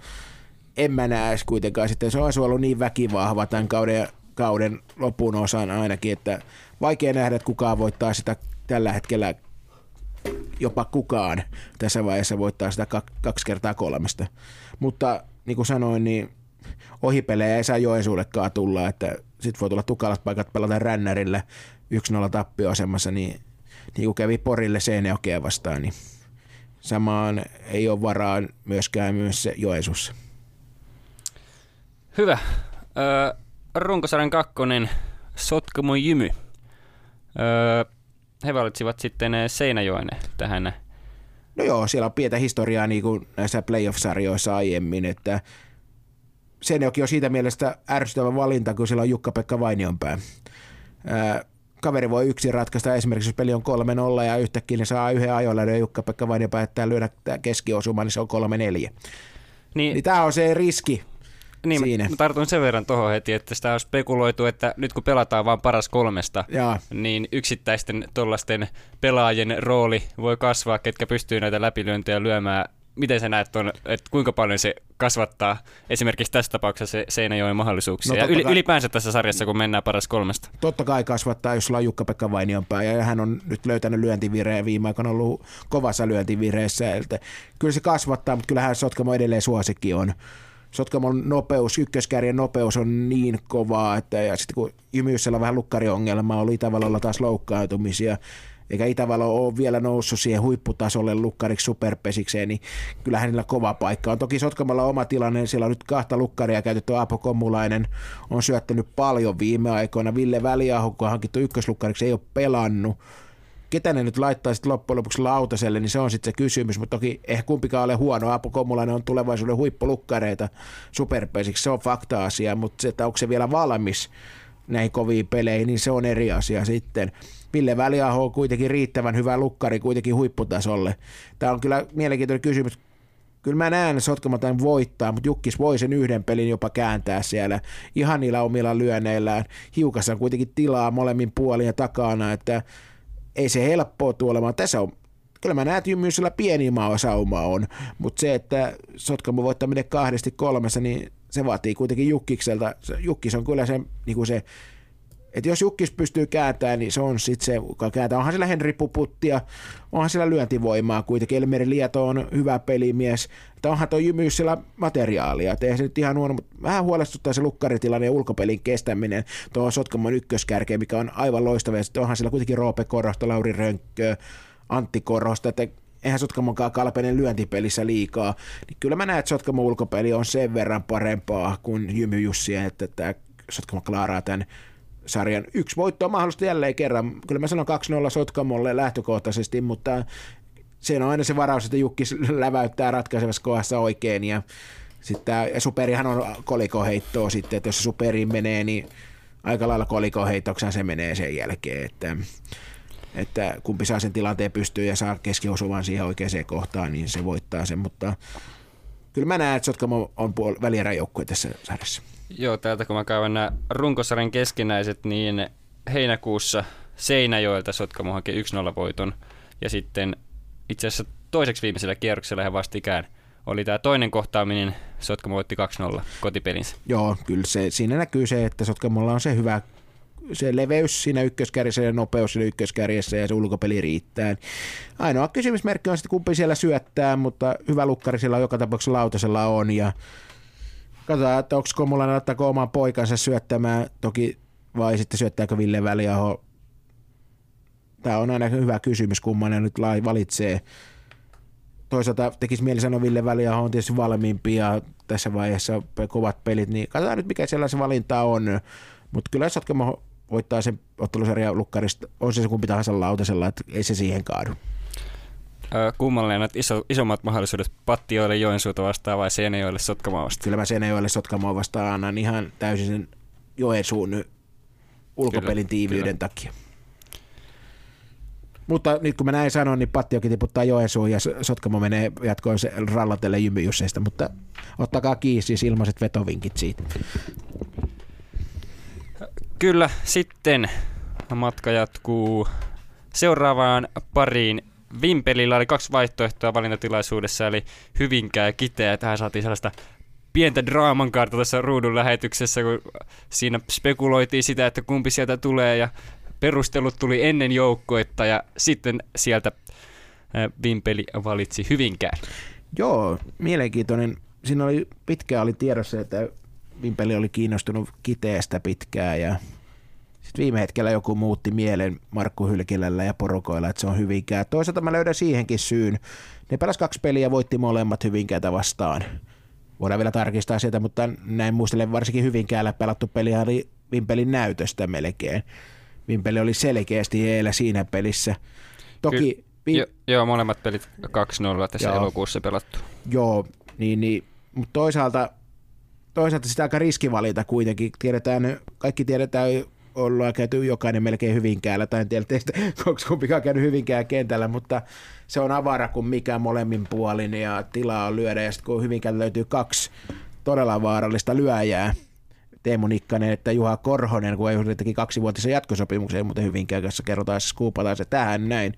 en mä näe kuitenkaan sitten. Se on ollut niin väkivahva tämän kauden, kauden lopun osan ainakin, että vaikea nähdä, että kukaan voittaa sitä tällä hetkellä jopa kukaan tässä vaiheessa voittaa sitä kaksi kertaa kolmesta. Mutta niin kuin sanoin, niin ohipelejä ei saa Joensuullekaan tulla, että sitten voi tulla tukalat paikat pelata rännärillä 1-0 tappioasemassa, niin, niin kuin kävi Porille Seinäjokea vastaan, niin Samaan ei ole varaa myöskään myös Joensussa. Hyvä. Öö, runkosarjan kakkonen Sotkamo Jymy. Öö, he valitsivat sitten Seinäjoen tähän. No joo, siellä on pientä historiaa niin kuin näissä playoff-sarjoissa aiemmin, että Seinäjoki on siitä mielestä ärsyttävä valinta, kun siellä on Jukka-Pekka Vainionpää. Ää, kaveri voi yksin ratkaista esimerkiksi, jos peli on 3-0 ja yhtäkkiä ne saa yhden ajoilla ja Jukka-Pekka Vainionpää päättää lyödä keskiosuma, niin se on 3-4. Niin, niin tämä on se riski, niin, siinä. Mä tartun sen verran tuohon heti, että sitä on spekuloitu, että nyt kun pelataan vain paras kolmesta, Jaa. niin yksittäisten tuollaisten pelaajien rooli voi kasvaa, ketkä pystyy näitä läpilyöntejä lyömään. Miten sä näet on, että kuinka paljon se kasvattaa esimerkiksi tässä tapauksessa se Seinäjoen mahdollisuuksia? No, ja yli, kai, ylipäänsä tässä sarjassa, kun mennään paras kolmesta. Totta kai kasvattaa, jos sulla on Jukka-Pekka Vainionpää, ja hän on nyt löytänyt lyöntivireen viime aikoina ollut kovassa lyöntivireessä. Kyllä se kasvattaa, mutta kyllähän Sotkamo edelleen suosikki on. Sotkamon nopeus, ykköskärjen nopeus on niin kovaa, että ja sitten kun Jymyysellä on vähän lukkariongelmaa, oli Itävallalla taas loukkaantumisia, eikä Itävalo ole vielä noussut siihen huipputasolle lukkariksi superpesikseen, niin kyllä hänellä kova paikka on. Toki Sotkamalla oma tilanne, siellä on nyt kahta lukkaria käytetty, Apo Kommulainen on syöttänyt paljon viime aikoina, Ville Väliaho, kun on hankittu ykköslukkariksi, ei ole pelannut, ketä ne nyt laittaa sitten loppujen lopuksi lautaselle, niin se on sitten se kysymys, mutta toki ehkä kumpikaan ole huono. Apo Kommulainen on tulevaisuuden huippulukkareita superpesiksi, se on fakta-asia, mutta se, että onko se vielä valmis näihin koviin peleihin, niin se on eri asia sitten. Ville Väliaho on kuitenkin riittävän hyvä lukkari kuitenkin huipputasolle. Tämä on kyllä mielenkiintoinen kysymys. Kyllä mä näen, tämän voittaa, mutta Jukkis voi sen yhden pelin jopa kääntää siellä ihan niillä omilla lyönneillään. Hiukassa on kuitenkin tilaa molemmin puolin ja takana, että ei se helppoa tuolemaan. Tässä on kyllä mä näen, että Jymyysellä pieni sauma on, mutta se, että Sotkamo voittaminen kahdesti kolmessa, niin se vaatii kuitenkin Jukkikselta. Jukkis on kyllä se, niin kuin se että jos Jukkis pystyy kääntämään, niin se on sitten se, joka kääntää. Onhan sillä Henri Puputtia, onhan sillä lyöntivoimaa kuitenkin. Elmeri Lieto on hyvä pelimies. Että onhan tuo Jymyys sillä materiaalia. Että eihän se nyt ihan huono, mutta vähän huolestuttaa se lukkaritilanne ja ulkopelin kestäminen tuohon Sotkamon ykköskärkeen, mikä on aivan loistava. Sitten onhan sillä kuitenkin Roope Korosta, Lauri Rönkkö, Antti Korosta, että eihän Sotkamonkaan kalpeinen lyöntipelissä liikaa, niin kyllä mä näen, että Sotkamon ulkopeli on sen verran parempaa kuin Jymy Jussi, että tämä Sotkamo klaaraa tämän sarjan. Yksi voitto on mahdollista jälleen kerran. Kyllä mä sanon 2-0 Sotkamolle lähtökohtaisesti, mutta se on aina se varaus, että Jukki [LAUGHS] läväyttää ratkaisevassa kohdassa oikein ja sitten superihan on kolikoheittoa sitten, että jos se superiin menee, niin aika lailla kolikoheittoksena se menee sen jälkeen, että, että kumpi saa sen tilanteen pystyyn ja saa keskiosuvan siihen oikeaan kohtaan, niin se voittaa sen, mutta kyllä mä näen, että Sotkamo on puol- välieräjoukkue tässä sarjassa. Joo, täältä kun mä käyn nämä runkosarjan keskinäiset, niin heinäkuussa Seinäjoelta Sotkamo haki 1-0 voiton. Ja sitten itse asiassa toiseksi viimeisellä kierroksella he vastikään oli tämä toinen kohtaaminen, Sotkamo voitti 2-0 kotipelinsä. Joo, kyllä se, siinä näkyy se, että Sotkamolla on se hyvä se leveys siinä ykköskärjessä ja nopeus siinä ykköskärjessä ja se ulkopeli riittää. Ainoa kysymysmerkki on sitten kumpi siellä syöttää, mutta hyvä lukkari siellä joka tapauksessa lautasella on ja Katsotaan, että onko Komulainen ottaako oman poikansa syöttämään toki vai sitten syöttääkö Ville Väliaho. Tämä on aina hyvä kysymys, kumman nyt lai valitsee. Toisaalta tekisi mieli sanoa Ville Väliaho on tietysti valmiimpi ja tässä vaiheessa kovat pelit, niin katsotaan nyt mikä sellaisen valinta on. Mutta kyllä Sotkamo voittaa sen ottelusarjan lukkarista, on se kumpi tahansa lautasella, että ei se siihen kaadu. Kummalle näet iso, isommat mahdollisuudet Pattioille Joensuuta vastaan vai Seinäjoelle Sotkamoa vastaan? Kyllä mä Seinäjoelle Sotkamoa vastaan annan ihan täysin sen Joensuun ulkopelin kyllä, tiiviyden kyllä. takia. Mutta nyt kun mä näin sanon, niin Pattiokin tiputtaa Joensuun ja Sotkamo menee jatkoon se rallatelle jymyjusseista, mutta ottakaa kiinni siis ilmaiset vetovinkit siitä. Kyllä, sitten matka jatkuu seuraavaan pariin Vimpelillä oli kaksi vaihtoehtoa valintatilaisuudessa, eli Hyvinkää Kiteä. Tähän saatiin sellaista pientä draaman kaarta tässä ruudun lähetyksessä, kun siinä spekuloitiin sitä, että kumpi sieltä tulee ja perustelut tuli ennen joukkoetta ja sitten sieltä Vimpeli valitsi Hyvinkään. Joo, mielenkiintoinen. Siinä oli pitkään oli tiedossa, että Vimpeli oli kiinnostunut Kiteestä pitkään ja sitten viime hetkellä joku muutti mielen Markku Hylkilällä ja porukoilla, että se on Hyvinkää. Toisaalta mä löydän siihenkin syyn. Ne pelas kaksi peliä ja voitti molemmat Hyvinkäätä vastaan. Voidaan vielä tarkistaa sieltä, mutta näin muistelen varsinkin Hyvinkäällä pelattu peli oli Vimpelin näytöstä melkein. Vimpeli oli selkeästi eellä siinä pelissä. Toki... Ky- vi- jo, joo, molemmat pelit 2-0 tässä joo. elokuussa pelattu. Joo, niin, niin mutta toisaalta, toisaalta sitä aika riskivalita kuitenkin. Tiedetään, kaikki tiedetään, ollaan käyty jokainen melkein Hyvinkäällä, tai en tiedä teistä, [LAUGHS] onko kumpikaan käynyt Hyvinkään kentällä, mutta se on avara kuin mikä molemmin puolin ja tilaa on lyödä, ja sitten kun Hyvinkäällä löytyy kaksi todella vaarallista lyöjää, Teemu Nikkanen että Juha Korhonen, kun ei teki kaksivuotisen jatkosopimuksen, mutta Hyvinkään kanssa kerrotaan, että skuupataan se tähän näin,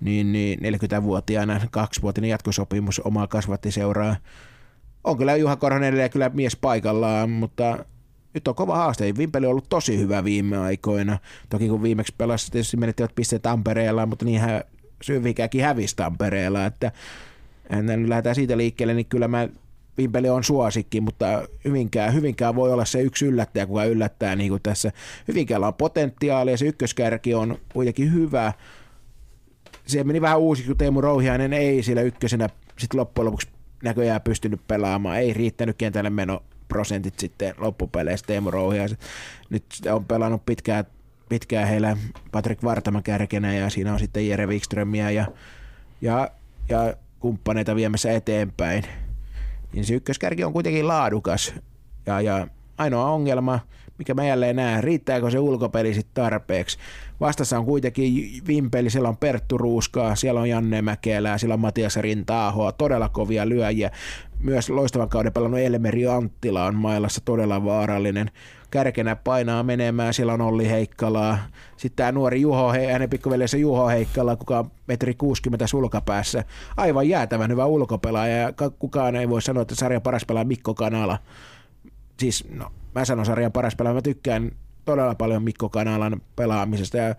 niin, niin 40-vuotiaana kaksivuotinen jatkosopimus omaa kasvattiseuraa. On kyllä Juha Korhonen kyllä mies paikallaan, mutta nyt on kova haaste. Vimpeli on ollut tosi hyvä viime aikoina. Toki kun viimeksi pelasi, tietysti menettivät pisteet Tampereella, mutta niinhän Syvikäkin hävisi Tampereella, että nyt lähdetään siitä liikkeelle, niin kyllä mä Vimpeli on suosikki, mutta Hyvinkään, Hyvinkään voi olla se yksi yllättäjä, kuka yllättää niin kuin tässä. Hyvinkäällä on potentiaalia, se ykköskärki on kuitenkin hyvä. Se meni vähän uusi, kun Teemu Rouhiainen ei sillä ykkösenä sitten loppujen lopuksi näköjään pystynyt pelaamaan. Ei riittänyt kentälle meno prosentit sitten loppupeleissä Teemu Rouhiaisen. Nyt on pelannut pitkään, pitkään heillä Patrick Vartama kärkenä ja siinä on sitten Jere Wikströmiä ja, ja, ja kumppaneita viemässä eteenpäin. Niin se ykköskärki on kuitenkin laadukas ja, ja ainoa ongelma, mikä mä jälleen näen, riittääkö se ulkopeli sitten tarpeeksi. Vastassa on kuitenkin Vimpeli, siellä on Perttu Ruuskaa, siellä on Janne Mäkelää, siellä on Matias Rintaahoa, todella kovia lyöjiä. Myös loistavan kauden pelannut Elmeri Anttila on mailassa todella vaarallinen. Kärkenä painaa menemään, siellä on Olli Heikkalaa. Sitten tämä nuori Juho, hänen pikkuveljensä Juho Heikkala, kuka on metri 60 sulkapäässä. Aivan jäätävän hyvä ulkopelaaja ja kukaan ei voi sanoa, että sarjan paras pelaa Mikko Kanala. Siis, no, mä sanon sarjan paras pelaaja, mä tykkään todella paljon Mikko Kanalan pelaamisesta ja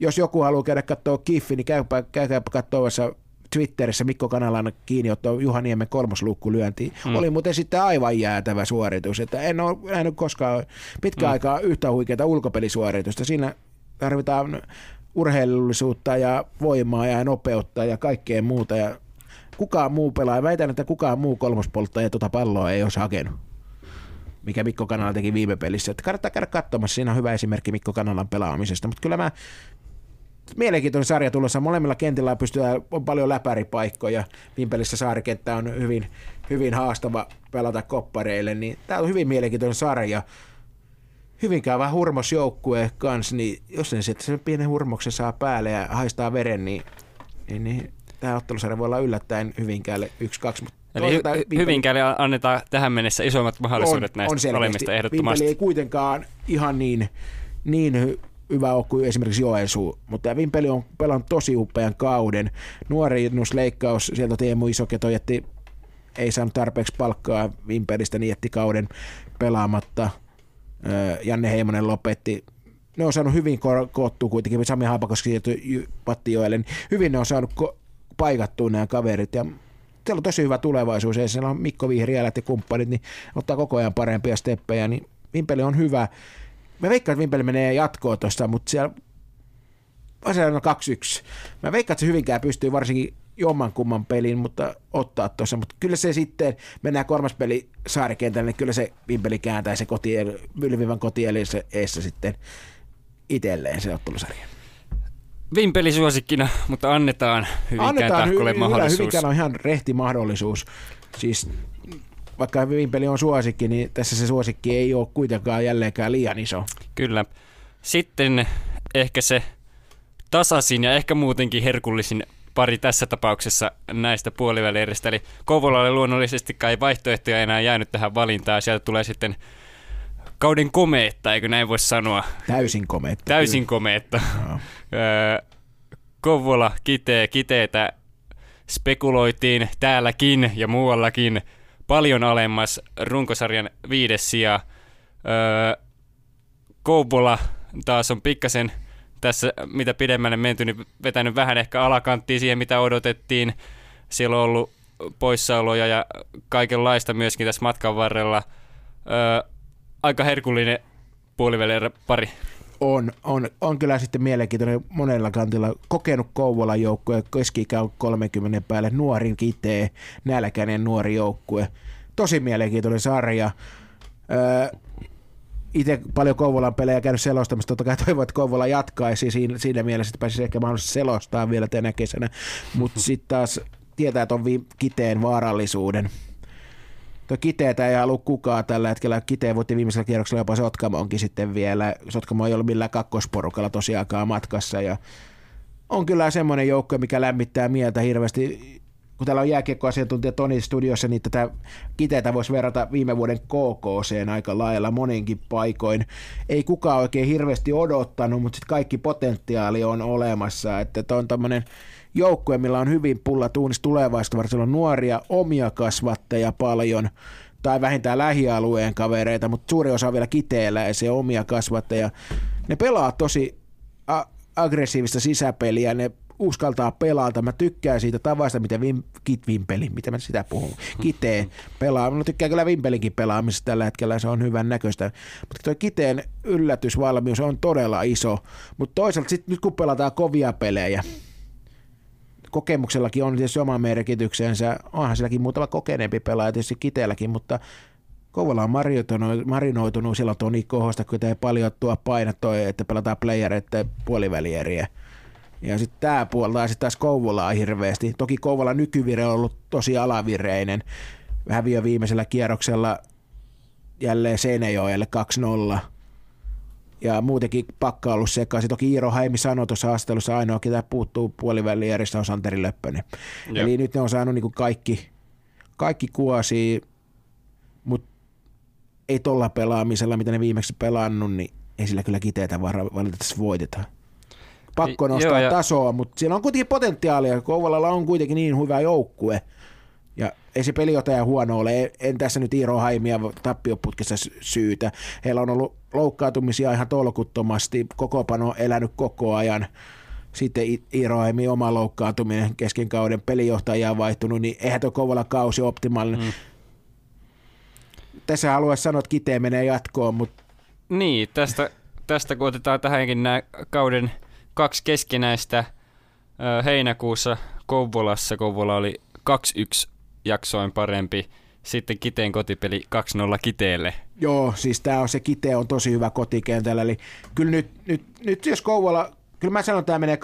jos joku haluaa käydä katsoa Kiffi, niin käykää, käykää katsoa Twitterissä Mikko Kanalan kiinniotto Juha Niemen kolmosluukkulyönti. Mm. Oli muuten sitten aivan jäätävä suoritus. Että en ole nähnyt koskaan pitkään mm. aikaa yhtä huikeaa ulkopelisuoritusta. Siinä tarvitaan urheilullisuutta ja voimaa ja nopeutta ja kaikkea muuta. Ja kukaan muu pelaa. Väitän, että kukaan muu kolmospolttaja tuota palloa ei olisi hakenut mikä Mikko Kanala teki viime pelissä. Että kannattaa käydä katsomassa, siinä on hyvä esimerkki Mikko Kanalan pelaamisesta, mutta kyllä mä mielenkiintoinen sarja tulossa. Molemmilla kentillä pystytään, on paljon läpäripaikkoja. Vimpelissä saarikenttä on hyvin, hyvin haastava pelata koppareille, niin tämä on hyvin mielenkiintoinen sarja. Hyvinkään vähän hurmos joukkue kanssa, niin jos ne sitten sen pienen hurmoksen saa päälle ja haistaa veren, niin, niin, niin tämä ottelusarja voi olla yllättäen Hyvinkäälle 1-2, mutta Eli hy- Hyvinkäälle annetaan tähän mennessä isommat mahdollisuudet on, näistä on molemmista ehdottomasti. Vimpeli ei kuitenkaan ihan niin, niin hyvä ole kuin esimerkiksi Joensuu, mutta Vimpeli on pelannut tosi upean kauden. Nuori leikkaus, sieltä Teemu Isoketo jätti, ei saanut tarpeeksi palkkaa Vimpelistä, niin jätti kauden pelaamatta. Janne Heimonen lopetti. Ne on saanut hyvin koottua kuitenkin, Sami Haapakoski siirtyi Pattijoelle, niin hyvin ne on saanut ko- paikattua nämä kaverit ja siellä on tosi hyvä tulevaisuus, ja siellä on Mikko Vihriälät ja kumppanit, niin ottaa koko ajan parempia steppejä, niin Vimpeli on hyvä. Mä veikkaan, että Vimpeli menee jatkoon tuosta, mutta siellä on 2-1. Mä veikkaan, että se hyvinkään pystyy varsinkin jomman kumman pelin, mutta ottaa tuossa. Mutta kyllä se sitten, mennään kolmas peli saarikentälle, niin kyllä se Vimpeli kääntää se kotiel, Ylvivän kotielissä sitten itselleen se ottelusarja. Vimpeli suosikkina, mutta annetaan Hyvinkään annetaan tahkolle hy- mahdollisuus. Hyvinkään on ihan rehti mahdollisuus. Siis vaikka Vimpeli on suosikki, niin tässä se suosikki ei ole kuitenkaan jälleenkään liian iso. Kyllä. Sitten ehkä se tasasin ja ehkä muutenkin herkullisin pari tässä tapauksessa näistä puolivälieristä. Eli Kouvolalle luonnollisesti ei vaihtoehtoja enää jäänyt tähän valintaan. Sieltä tulee sitten kauden komeetta, eikö näin voi sanoa? Täysin komeetta. Täysin kyllä. komeetta. No. Kouvola kitee, kiteitä spekuloitiin täälläkin ja muuallakin paljon alemmas runkosarjan viides sija. Öö, Kouvola taas on pikkasen tässä, mitä pidemmälle menty, niin vetänyt vähän ehkä alakanttiin siihen, mitä odotettiin. Siellä on ollut poissaoloja ja kaikenlaista myöskin tässä matkan varrella. Öö, aika herkullinen puolivälierä pari. On, on, on kyllä sitten mielenkiintoinen monella kantilla. Kokenut Kouvolan joukkue, keski on 30 päälle, nuorin kitee, nälkäinen nuori joukkue. tosi mielenkiintoinen sarja. Öö, itse paljon Kouvolan pelejä käynyt selostamassa, totta kai toivon, että Kouvola jatkaisi siinä, siinä mielessä, että pääsisi ehkä mahdollisesti selostaa vielä tänä kesänä, mutta sitten taas tietää, että on vi- kiteen vaarallisuuden. Tuo Kiteetä ei halua kukaan tällä hetkellä. Kiteen voitti viimeisellä kierroksella jopa Sotkamonkin sitten vielä. Sotkamo ei ollut millään kakkosporukalla tosiaankaan matkassa. Ja on kyllä semmoinen joukko, mikä lämmittää mieltä hirveästi. Kun täällä on jääkiekkoasiantuntija Toni studiossa, niin tätä Kiteetä voisi verrata viime vuoden KKC aika lailla moninkin paikoin. Ei kukaan oikein hirveästi odottanut, mutta sitten kaikki potentiaali on olemassa. Että on tämmöinen joukkue, millä on hyvin pulla tuunissa tulevaisuutta, varsinkin on nuoria omia kasvattajia paljon, tai vähintään lähialueen kavereita, mutta suuri osa on vielä se omia kasvattajia. Ne pelaa tosi a- aggressiivista sisäpeliä, ne uskaltaa pelata. Mä tykkään siitä tavasta, miten Vim, Kit Vimpeli, mitä mä sitä puhun, Kitee pelaa. Mä tykkään kyllä Vimpelinkin pelaamisesta tällä hetkellä, se on hyvän näköistä. Mutta tuo Kiteen yllätysvalmius on todella iso. Mutta toisaalta sit, nyt kun pelataan kovia pelejä, kokemuksellakin on tietysti oma merkityksensä. Onhan silläkin muutama kokeneempi pelaaja tietysti Kiteelläkin, mutta Kouvola on marinoitunut, marinoitunut silloin Toni Kohosta, kun ei paljon tuo paina toi, että pelataan playereita puolivälieriä. Ja sitten tämä puolta sitten taas Kouvolaa hirveästi. Toki Kouvola nykyvire on ollut tosi alavireinen. Häviö viimeisellä kierroksella jälleen Seinäjoelle 2-0 ja muutenkin pakka ollut sekaisin. Toki Iiro Haimi sanoi tuossa haastattelussa ainoa, ketä puuttuu puolivälin järjestä on Santeri Löppönen. Joo. Eli nyt ne on saanut niin kaikki, kaikki kuosi, mutta ei tuolla pelaamisella, mitä ne viimeksi pelannut, niin ei sillä kyllä kiteitä valitettavasti voitetaan. Pakko nostaa Joo, ja... tasoa, mutta siellä on kuitenkin potentiaalia. Kouvolalla on kuitenkin niin hyvä joukkue. Ja ei se peliotaja huono ole. En tässä nyt Iiro Haimia tappioputkessa syytä. Heillä on ollut loukkaantumisia ihan tolkuttomasti. Kokopano on elänyt koko ajan. Sitten Iiro Haimi oma loukkaantuminen kesken kauden pelijohtaja on vaihtunut, niin eihän tuo Kovala kausi optimaalinen. Mm. Tässä haluaisin sanoa, että kiteen menee jatkoon, mutta... Niin, tästä, tästä kun otetaan tähänkin nämä kauden kaksi keskinäistä heinäkuussa Kouvolassa. Kouvola oli 2-1 jaksoin parempi. Sitten Kiteen kotipeli 2-0 Kiteelle. Joo, siis tämä on se Kite on tosi hyvä kotikentällä. Eli kyllä nyt, nyt, nyt jos Kouvola, kyllä mä sanon, että tämä menee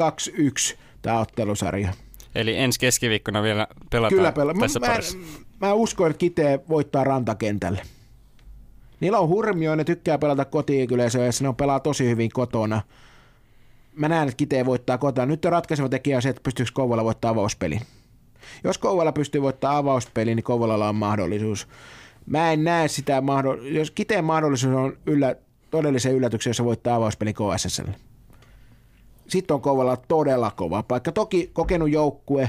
2-1 tämä ottelusarja. Eli ensi keskiviikkona vielä pelataan kyllä pela- tässä mä, parissa. Mä, mä uskon, että Kite voittaa rantakentälle. Niillä on hurmio, ne tykkää pelata kotiin kyllä, ja ne on pelaa tosi hyvin kotona. Mä näen, että Kite voittaa kotona. Nyt on ratkaiseva tekijä se, että pystyykö Kouvola voittaa avauspelin. Jos Kouvola pystyy voittamaan avauspeliin, niin Kouvolalla on mahdollisuus. Mä en näe sitä, mahdollisuus. jos Kiteen mahdollisuus on yllä, todellisen yllätyksen, jos voittaa avauspeli KSSL. Sitten on Kouvola todella kova paikka. Toki kokenut joukkue,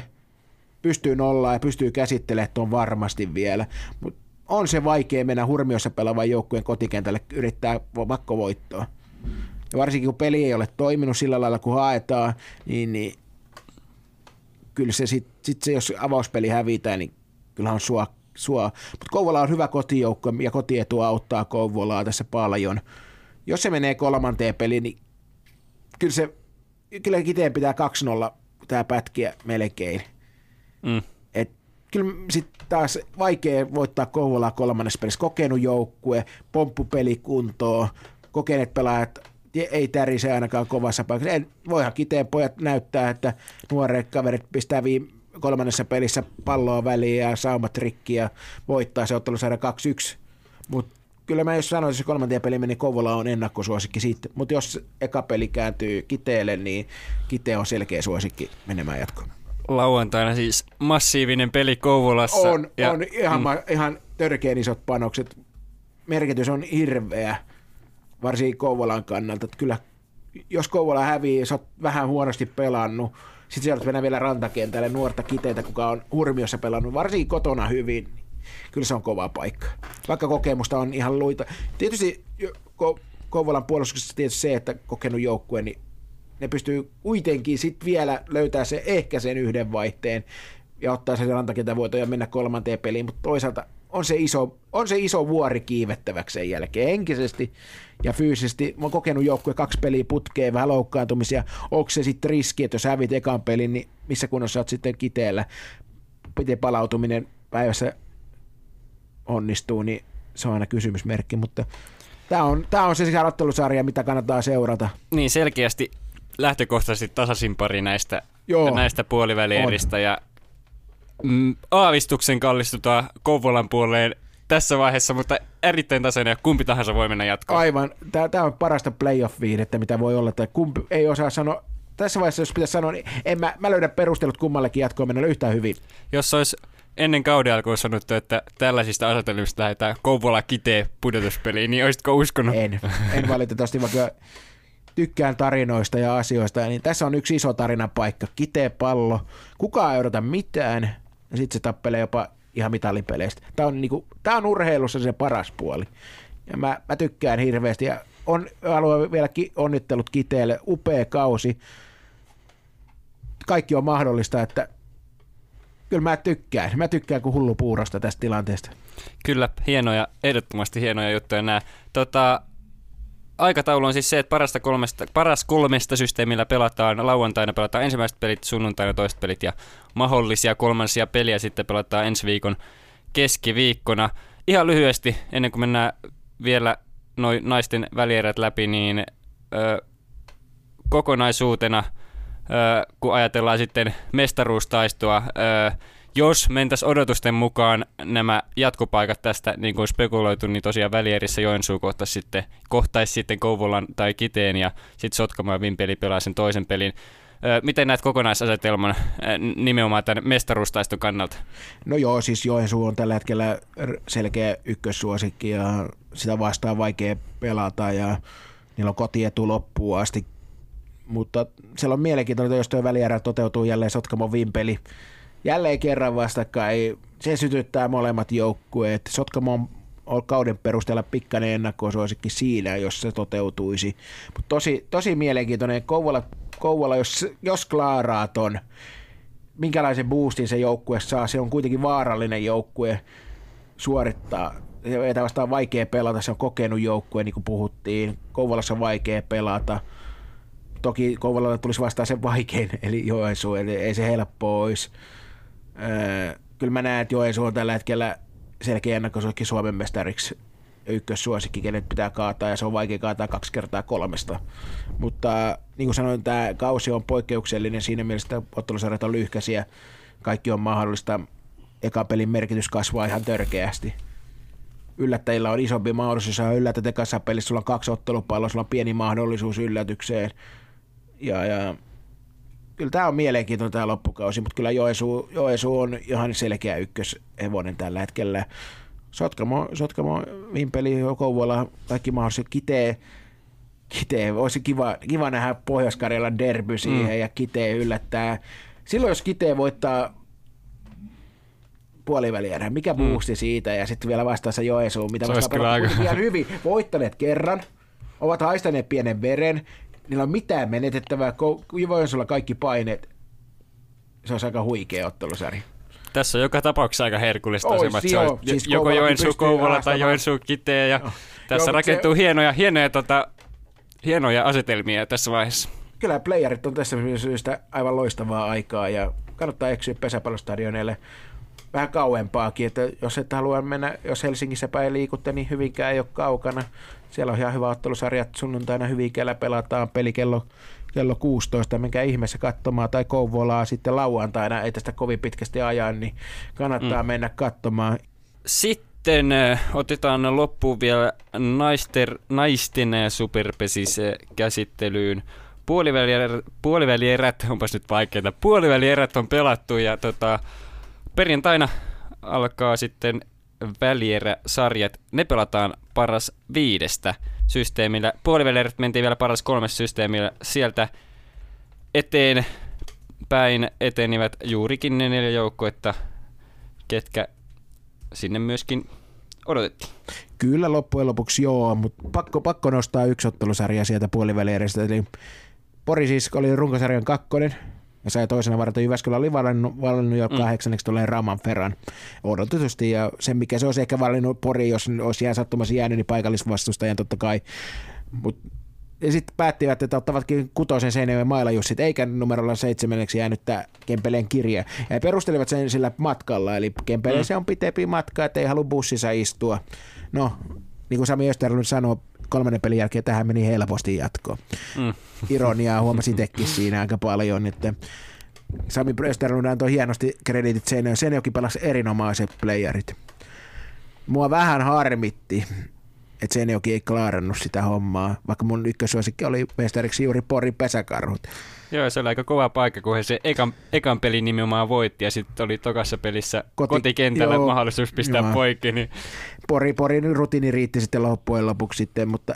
pystyy nollaan ja pystyy käsittelemään tuon varmasti vielä, mutta on se vaikea mennä hurmiossa pelaavan joukkueen kotikentälle yrittää makkovoittoa. Ja varsinkin kun peli ei ole toiminut sillä lailla, kun haetaan, niin, niin kyllä se sitten sit se, jos avauspeli hävitään, niin kyllähän on sua, sua. Mutta Kouvola on hyvä kotijoukko ja kotietu auttaa Kouvolaa tässä paljon. Jos se menee kolmanteen peliin, niin kyllä se kyllä Kiteen pitää 2-0 tämä pätkiä melkein. Mm. Et kyllä sitten taas vaikea voittaa Kouvolaa kolmannessa pelissä. Kokenut joukkue, pomppupeli kuntoon, kokeneet pelaajat ei tärise ainakaan kovassa paikassa. En, voihan kiteen pojat näyttää, että nuoret kaverit pistää viime kolmannessa pelissä palloa väliin ja saumat rikki ja voittaa se ottelusarja 2-1. Mutta kyllä mä jos sanoisin, että se kolmanteen peli meni Kouvola on ennakkosuosikki siitä. Mutta jos eka peli kääntyy Kiteelle, niin Kite on selkeä suosikki menemään jatkoon. Lauantaina siis massiivinen peli Kouvolassa. On, ja, on ihan, mm. ihan törkeän isot panokset. Merkitys on hirveä varsinkin Kouvolan kannalta. Että kyllä, jos Kouvola hävii, sä oot vähän huonosti pelannut, sitten sieltä mennään vielä rantakentälle nuorta kiteitä, kuka on hurmiossa pelannut, varsinkin kotona hyvin, kyllä se on kova paikka. Vaikka kokemusta on ihan luita. Tietysti Ko- Kouvolan puolustuksessa tietysti se, että kokenut joukkue, niin ne pystyy kuitenkin sitten vielä löytää se ehkä sen yhden vaihteen ja ottaa sen rantakentän voiton ja mennä kolmanteen peliin, mutta toisaalta on se iso, on se iso vuori kiivettäväksi sen jälkeen henkisesti ja fyysisesti. Mä oon kokenut joukkue kaksi peliä putkeen, vähän loukkaantumisia. Onko se sitten riski, että jos hävit ekan pelin, niin missä kunnossa oot sitten kiteellä? Piti palautuminen päivässä onnistuu, niin se on aina kysymysmerkki, mutta tämä on, tämä on se sarottelusarja, mitä kannattaa seurata. Niin selkeästi lähtökohtaisesti tasaisin pari näistä, Joo, näistä puolivälieristä ja mm, aavistuksen kallistutaan Kouvolan puoleen tässä vaiheessa, mutta erittäin tasainen ja kumpi tahansa voi mennä jatkoon. aivan. Tämä, on parasta playoff-viihdettä, mitä voi olla. Tai kumpi ei osaa sanoa. Tässä vaiheessa, jos pitäisi sanoa, niin en mä, mä löydä perustelut kummallekin jatkoon mennä yhtään hyvin. Jos olisi ennen kauden alkuun sanottu, että tällaisista asetelmista lähdetään Kouvola kitee pudotuspeliin, niin olisitko uskonut? En, en valitettavasti, vaikka tykkään tarinoista ja asioista, niin tässä on yksi iso tarinapaikka. Kitee pallo, kukaan ei odota mitään, ja sitten se tappelee jopa ihan mitalipeleistä. Tämä on, niinku, tää on urheilussa se paras puoli. Ja mä, mä tykkään hirveästi, ja on, haluan vielä ki, onnittelut Kiteelle, upea kausi. Kaikki on mahdollista, että kyllä mä tykkään. Mä tykkään kuin hullu puurosta tästä tilanteesta. Kyllä, hienoja, ehdottomasti hienoja juttuja nämä. Tota, aikataulu on siis se, että parasta kolmesta, paras kolmesta systeemillä pelataan. Lauantaina pelataan ensimmäiset pelit, sunnuntaina toiset pelit ja mahdollisia kolmansia peliä sitten pelataan ensi viikon keskiviikkona. Ihan lyhyesti, ennen kuin mennään vielä noin naisten välierät läpi, niin ö, kokonaisuutena, ö, kun ajatellaan sitten mestaruustaistoa, ö, jos mentäisiin odotusten mukaan nämä jatkopaikat tästä, niin kuin spekuloitu, niin tosiaan välierissä Joensuu kohtaisi sitten, kohtaisi sitten Kouvolan tai Kiteen ja sitten Sotkamo ja Vimpeli pelaa sen toisen pelin. Miten näet kokonaisasetelman nimenomaan tämän mestaruustaiston kannalta? No joo, siis Joensuu on tällä hetkellä selkeä ykkössuosikki ja sitä vastaan vaikea pelata ja niillä on kotietu loppuun asti. Mutta siellä on mielenkiintoista, jos tuo välierä toteutuu jälleen Sotkamon vimpeli. Jälleen kerran vastakkain. Se sytyttää molemmat joukkueet. Sotkamo on kauden perusteella pikkainen ennakkosuosikki siinä, jos se toteutuisi. Mutta tosi, tosi mielenkiintoinen. Kouvola, Kouvola jos, jos klaaraa ton, minkälaisen boostin se joukkue saa. Se on kuitenkin vaarallinen joukkue suorittaa. Sitä vastaan vaikea pelata, se on kokenut joukkue, niin kuin puhuttiin. Kouvolassa on vaikea pelata. Toki Kouvolalle tulisi vastaan sen vaikein, [LAUGHS] eli Joensuu, eli ei se helppo olisi. Öö, kyllä mä näen, että Joensuu on tällä hetkellä selkeä ennakkosuosikki Suomen mestariksi ykkössuosikki, kenet pitää kaataa, ja se on vaikea kaataa kaksi kertaa kolmesta. Mutta niin kuin sanoin, tämä kausi on poikkeuksellinen siinä mielessä, että ottelusarjat on lyhkäisiä, kaikki on mahdollista. Eka pelin merkitys kasvaa ihan törkeästi. Yllättäjillä on isompi mahdollisuus, jos yllätät ekassa pelissä, sulla on kaksi ottelupalloa, sulla on pieni mahdollisuus yllätykseen. Ja, ja kyllä tämä on mielenkiintoinen tämä loppukausi, mutta kyllä Joensuu, Joensuu on ihan selkeä ykköshevonen tällä hetkellä. Sotkamo, Sotkamo Vimpeli, Kouvola, kaikki mahdolliset kitee, kitee. Olisi kiva, kiva nähdä Pohjois-Karjalan derby siihen mm. ja kitee yllättää. Silloin jos kitee voittaa puolivälierä, mikä boosti siitä ja sitten vielä vastaassa Joensuu, mitä vastaan aika- hyvin, voittaneet kerran, ovat haistaneet pienen veren, niillä on mitään menetettävää, Joensuulla kaikki paineet, se olisi aika huikea ottelusarja. Tässä on joka tapauksessa aika herkullista Ois, asema, se joo. on Siis joko Joensuu Kouvola tai. Joensuu Kitee ja tässä mut rakentuu se- hienoja, hienoja, tota, hienoja asetelmia tässä vaiheessa. Kyllä playerit on tässä syystä aivan loistavaa aikaa ja kannattaa eksyä pesäpallostadioneille vähän kauempaakin, että jos et halua mennä, jos Helsingissä päin liikutte, niin Hyvinkään ei ole kaukana. Siellä on ihan hyvä ottelusarjat sunnuntaina Hyvinkäällä pelataan peli kello, kello 16, minkä ihmeessä katsomaan, tai Kouvolaa sitten lauantaina, ei tästä kovin pitkästi ajan, niin kannattaa mm. mennä katsomaan. Sitten äh, otetaan loppuun vielä naisten, naisten äh, superpesis äh, käsittelyyn. Puolivälierät, puolivälierät, onpas nyt vaikeita, puolivälierät on pelattu ja tota, perjantaina alkaa sitten välieräsarjat. Ne pelataan paras viidestä systeemillä. Puolivälierät mentiin vielä paras kolmes systeemillä. Sieltä eteen päin etenivät juurikin ne neljä joukkuetta, ketkä sinne myöskin odotettiin. Kyllä loppujen lopuksi joo, mutta pakko, pakko nostaa yksi ottelusarja sieltä puolivälieristä. Eli Pori siis oli runkosarjan kakkonen ja sai toisena varata Jyväskylä oli valinnut, valinnut jo Mm. kahdeksanneksi tulee Raman Ferran odotetusti. Ja se, mikä se olisi ehkä valinnut Pori, jos olisi ihan sattumassa jäänyt, niin paikallisvastustajan totta kai. Mut ja sitten päättivät, että ottavatkin kutosen Seinäjoen mailajussit, eikä numerolla seitsemänneksi jäänyt tämä Kempeleen kirja. Ja perustelivat sen sillä matkalla, eli Kempeleen mm. se on pitempi matka, että ei halua bussissa istua. No, niin kuin Sami Österlund sanoi, kolmannen pelin jälkeen tähän meni helposti jatkoon. Mm. Ironiaa huomasi itsekin siinä aika paljon, että Sami Österlund antoi hienosti kreditit Seinäjoen. Seinäjoki pelasi erinomaiset playerit. Mua vähän harmitti, että Seinäjoki ei klaarannut sitä hommaa, vaikka mun ykkösuosikki oli mestariksi juuri Porin pesäkarhut. Joo, se oli aika kova paikka, kun he se ekan, ekan pelin nimenomaan voitti ja sitten oli tokassa pelissä Koti, kotikentällä joo, mahdollisuus pistää joo. poikki. Niin... Pori, Porin rutiini riitti sitten loppujen lopuksi sitten, mutta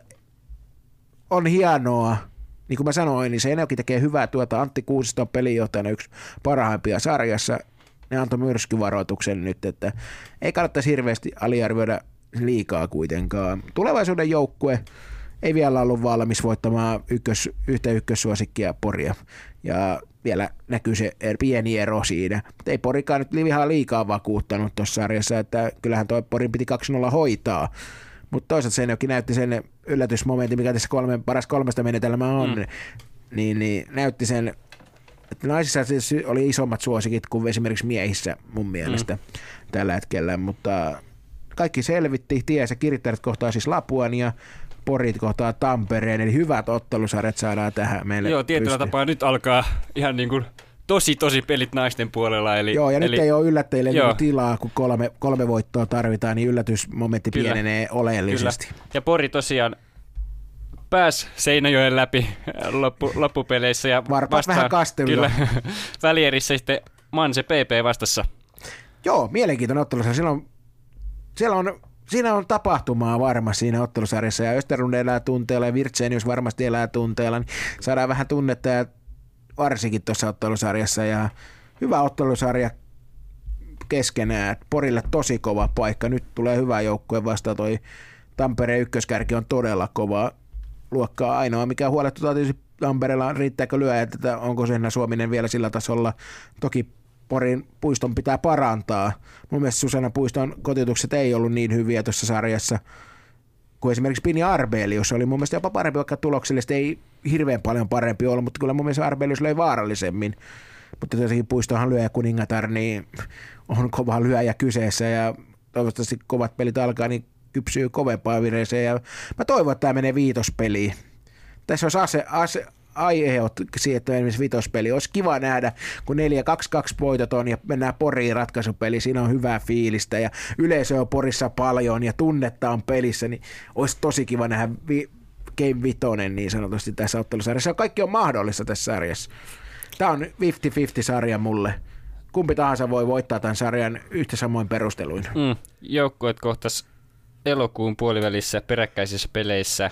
on hienoa, niin kuin mä sanoin, niin Seinäjoki tekee hyvää tuota. Antti Kuusisto on pelinjohtajana yksi parhaimpia sarjassa. Ne antoi myrskyvaroituksen nyt, että ei kannattaisi hirveästi aliarvioida liikaa kuitenkaan. Tulevaisuuden joukkue ei vielä ollut valmis voittamaan ykkös, yhtä ykkössuosikkia Poria. Ja vielä näkyy se er, pieni ero siinä. Mutta ei Porikaan nyt ihan liikaa vakuuttanut tuossa sarjassa, että kyllähän toi Porin piti 2-0 hoitaa. Mutta toisaalta Seinäjoki näytti sen yllätysmomentin, mikä tässä kolme, paras kolmesta menetelmää on, mm. niin, niin näytti sen, että naisissa oli isommat suosikit kuin esimerkiksi miehissä mun mielestä mm. tällä hetkellä, mutta kaikki selvitti, tiesi, kirittäjät kohtaa siis Lapuan ja Porit kohtaa Tampereen, eli hyvät ottelusarjat saadaan tähän meille Joo, tietyllä pysty. tapaa nyt alkaa ihan niin kuin tosi tosi pelit naisten puolella. Eli, Joo, ja eli, nyt ei ole yllättäjille joo. Tilaa, kun kolme, kolme voittoa tarvitaan, niin yllätysmomentti Kyllä. pienenee oleellisesti. Kyllä. Ja Pori tosiaan pääs Seinäjoen läpi loppu, loppupeleissä. Ja Varpaat vähän kastelua. Kyllä, [LAUGHS] välierissä sitten Manse PP vastassa. Joo, mielenkiintoinen ottelu. Siellä on, siellä on siinä on tapahtumaa varmasti siinä ottelusarjassa ja Österlund elää tunteella ja Virtsenius varmasti elää tunteella, niin saadaan vähän tunnetta ja varsinkin tuossa ottelusarjassa ja hyvä ottelusarja keskenään. Porille tosi kova paikka. Nyt tulee hyvä joukkue vasta toi Tampereen ykköskärki on todella kova luokkaa. Ainoa mikä huolettuttaa tietysti Tampereella riittääkö lyö, että onko sen Suominen vielä sillä tasolla. Toki Porin puiston pitää parantaa. Mun mielestä Susanna Puiston kotitukset ei ollut niin hyviä tuossa sarjassa kuin esimerkiksi Pini Arbelius oli mun mielestä jopa parempi, vaikka tuloksellisesti ei hirveän paljon parempi ollut, mutta kyllä mun mielestä Arbelius löi vaarallisemmin. Mutta tietenkin puistohan lyöjä kuningatar, niin on kova lyöjä kyseessä ja toivottavasti kovat pelit alkaa, niin kypsyy kovempaa vireeseen. Ja mä toivon, että tämä menee viitospeliin. Tässä olisi ase, ase, aiheut siihen, että esimerkiksi vitospeli. Olisi kiva nähdä, kun 4-2-2 voitot on ja mennään Poriin ratkaisupeli, siinä on hyvää fiilistä ja yleisö on Porissa paljon ja tunnetta on pelissä, niin olisi tosi kiva nähdä vi- Game Vitonen niin sanotusti tässä ottelusarjassa. Kaikki on mahdollista tässä sarjassa. Tämä on 50-50 sarja mulle. Kumpi tahansa voi voittaa tämän sarjan yhtä samoin perusteluin. Mm. Joukkueet kohtas elokuun puolivälissä peräkkäisissä peleissä.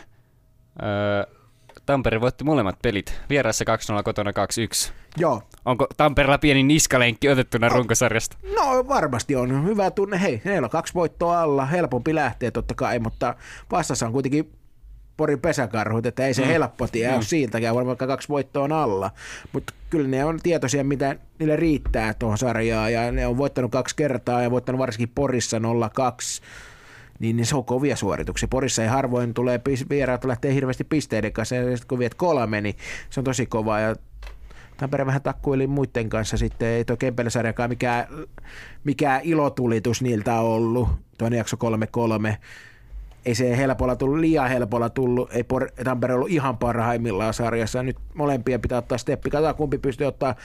Öö, Tampere voitti molemmat pelit. Vieraassa 2-0, kotona 2-1. Joo. Onko Tampereella pieni niskalenkki otettuna no, runkosarjasta? No varmasti on. Hyvä tunne. Hei, heillä on kaksi voittoa alla. Helpompi lähteä totta kai, mutta vastassa on kuitenkin Porin pesäkarhut, että ei se mm. helppo tie mm. ole siitäkään, vaikka kaksi voittoa on alla. Mutta kyllä ne on tietoisia, mitä niille riittää tuohon sarjaan, ja ne on voittanut kaksi kertaa ja voittanut varsinkin Porissa 0-2 niin, niin se on kovia suorituksia. Porissa ei harvoin tulee vieraat lähtee hirveästi pisteiden kanssa, ja sitten kun viet kolme, niin se on tosi kova. Ja Tampere vähän takkuili muiden kanssa sitten, ei tuo Kempeläsarjakaan mikään, mikään ilotulitus niiltä ollut, toinen jakso 3-3 ei se helpolla tullut, liian helpolla tullut, ei Por- Tampere ollut ihan parhaimmillaan sarjassa. Nyt molempien pitää ottaa steppi. Katsotaan kumpi pystyy ottaa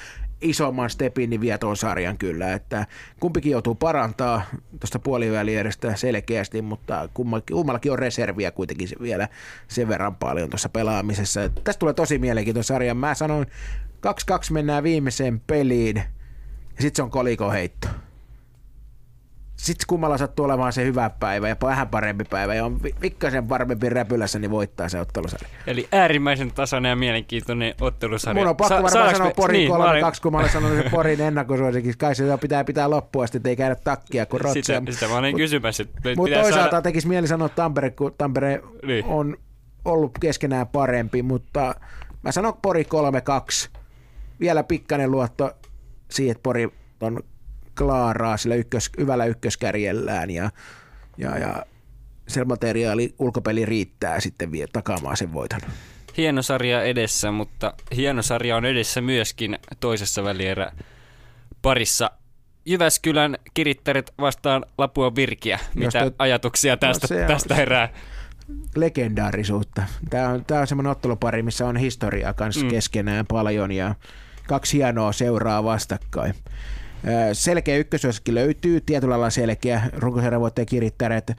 isomman stepin, niin vie tuon sarjan kyllä. Että kumpikin joutuu parantaa tuosta puoliväliedestä selkeästi, mutta kummallakin, on reserviä kuitenkin vielä sen verran paljon tuossa pelaamisessa. Tästä tulee tosi mielenkiintoinen sarja. Mä sanoin, 2-2 mennään viimeiseen peliin ja sitten se on koliko heitto sitten kummalla sattuu olemaan se hyvä päivä ja vähän parempi päivä ja on pikkasen parempi räpylässä, niin voittaa se ottelusarja. Eli äärimmäisen tasainen ja mielenkiintoinen ottelusarja. Mun on pakko Sa- varmaan sanoa Porin niin, 3 olin... 2, kun mä olen sanonut [LAUGHS] Porin ennakkosuosikin. Kai se pitää pitää loppuun asti, ettei käydä takkia kuin rotsia. Sitä, sitä mä olin kysymässä. Mutta toisaalta saada... tekisi mieli sanoa Tampere, kun Tampere niin. on ollut keskenään parempi, mutta mä sanon Pori 3-2. Vielä pikkainen luotto siihen, että Pori on klaaraa sillä ykkös, hyvällä ykköskärjellään ja, ja, ja se materiaali ulkopeli riittää sitten vie takaamaan sen voiton. hieno sarja edessä, mutta hieno sarja on edessä myöskin toisessa välierä parissa. Jyväskylän kirittärit vastaan Lapua Virkiä. Mitä Jos te- ajatuksia tästä, on- tästä herää? legendaarisuutta. Tämä on, tämä on semmoinen ottelupari, missä on historiaa kanssa mm. keskenään paljon ja kaksi hienoa seuraa vastakkain. Selkeä ykkösosakki löytyy, tietyllä lailla selkeä. Runkosarjan voittaja kirittäneet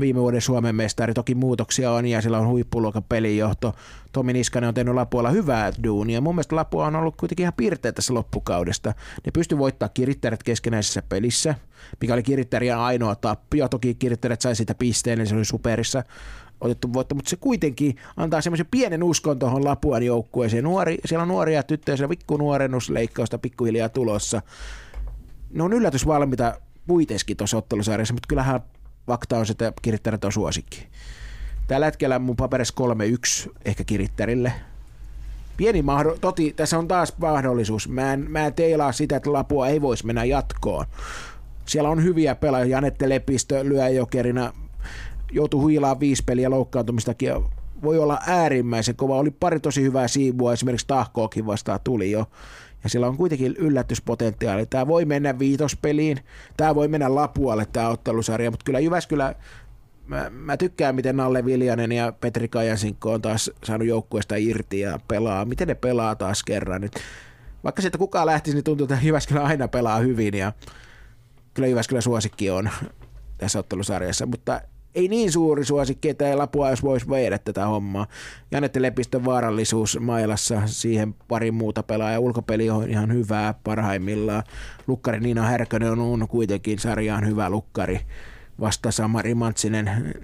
viime vuoden Suomen mestari. Toki muutoksia on ja sillä on huippuluokan pelinjohto. Tomi Niskanen on tehnyt Lapualla hyvää duunia. Mun mielestä Lapua on ollut kuitenkin ihan pirteä tässä loppukaudesta. Ne pystyi voittamaan kirittäjät keskenäisessä pelissä, mikä oli kirittäjän ainoa tappio. Toki kirittäjät sai sitä pisteen, eli se oli superissa otettu voitto, mutta se kuitenkin antaa semmoisen pienen uskon tuohon Lapuan joukkueeseen. Nuori, siellä on nuoria tyttöjä, siellä on pikku nuorennusleikkausta pikkuhiljaa tulossa. Ne on yllätysvalmiita kuitenkin tuossa ottelusarjassa, mutta kyllähän fakta on se, että kirittäjät on suosikki. Tällä hetkellä mun paperissa 3-1 ehkä kirittärille. Pieni mahdollisuus, toti, tässä on taas mahdollisuus. Mä en, mä en teilaa sitä, että Lapua ei voisi mennä jatkoon. Siellä on hyviä pelaajia. Janette Lepistö lyö jokerina, joutui huilaa viisi peliä loukkaantumistakin. Voi olla äärimmäisen kova. Oli pari tosi hyvää siivua, esimerkiksi Tahkoakin vastaan tuli jo. Ja sillä on kuitenkin yllätyspotentiaali. Tämä voi mennä viitospeliin, tämä voi mennä Lapualle tämä ottelusarja, mutta kyllä Jyväskylä, mä, mä tykkään miten Nalle Viljanen ja Petri Kajansinkko on taas saanut joukkueesta irti ja pelaa. Miten ne pelaa taas kerran nyt. Vaikka sieltä kukaan lähtisi, niin tuntuu, että Jyväskylä aina pelaa hyvin ja kyllä Jyväskylä suosikki on tässä ottelusarjassa, mutta ei niin suuri suosikki, että ei Lapua jos voisi viedä tätä hommaa. Janette Lepistön vaarallisuus mailassa, siihen pari muuta pelaajaa. Ulkopeli on ihan hyvää parhaimmillaan. Lukkari Niina Härkönen on, kuitenkin sarjaan hyvä lukkari. Vasta Samari Mantsinen,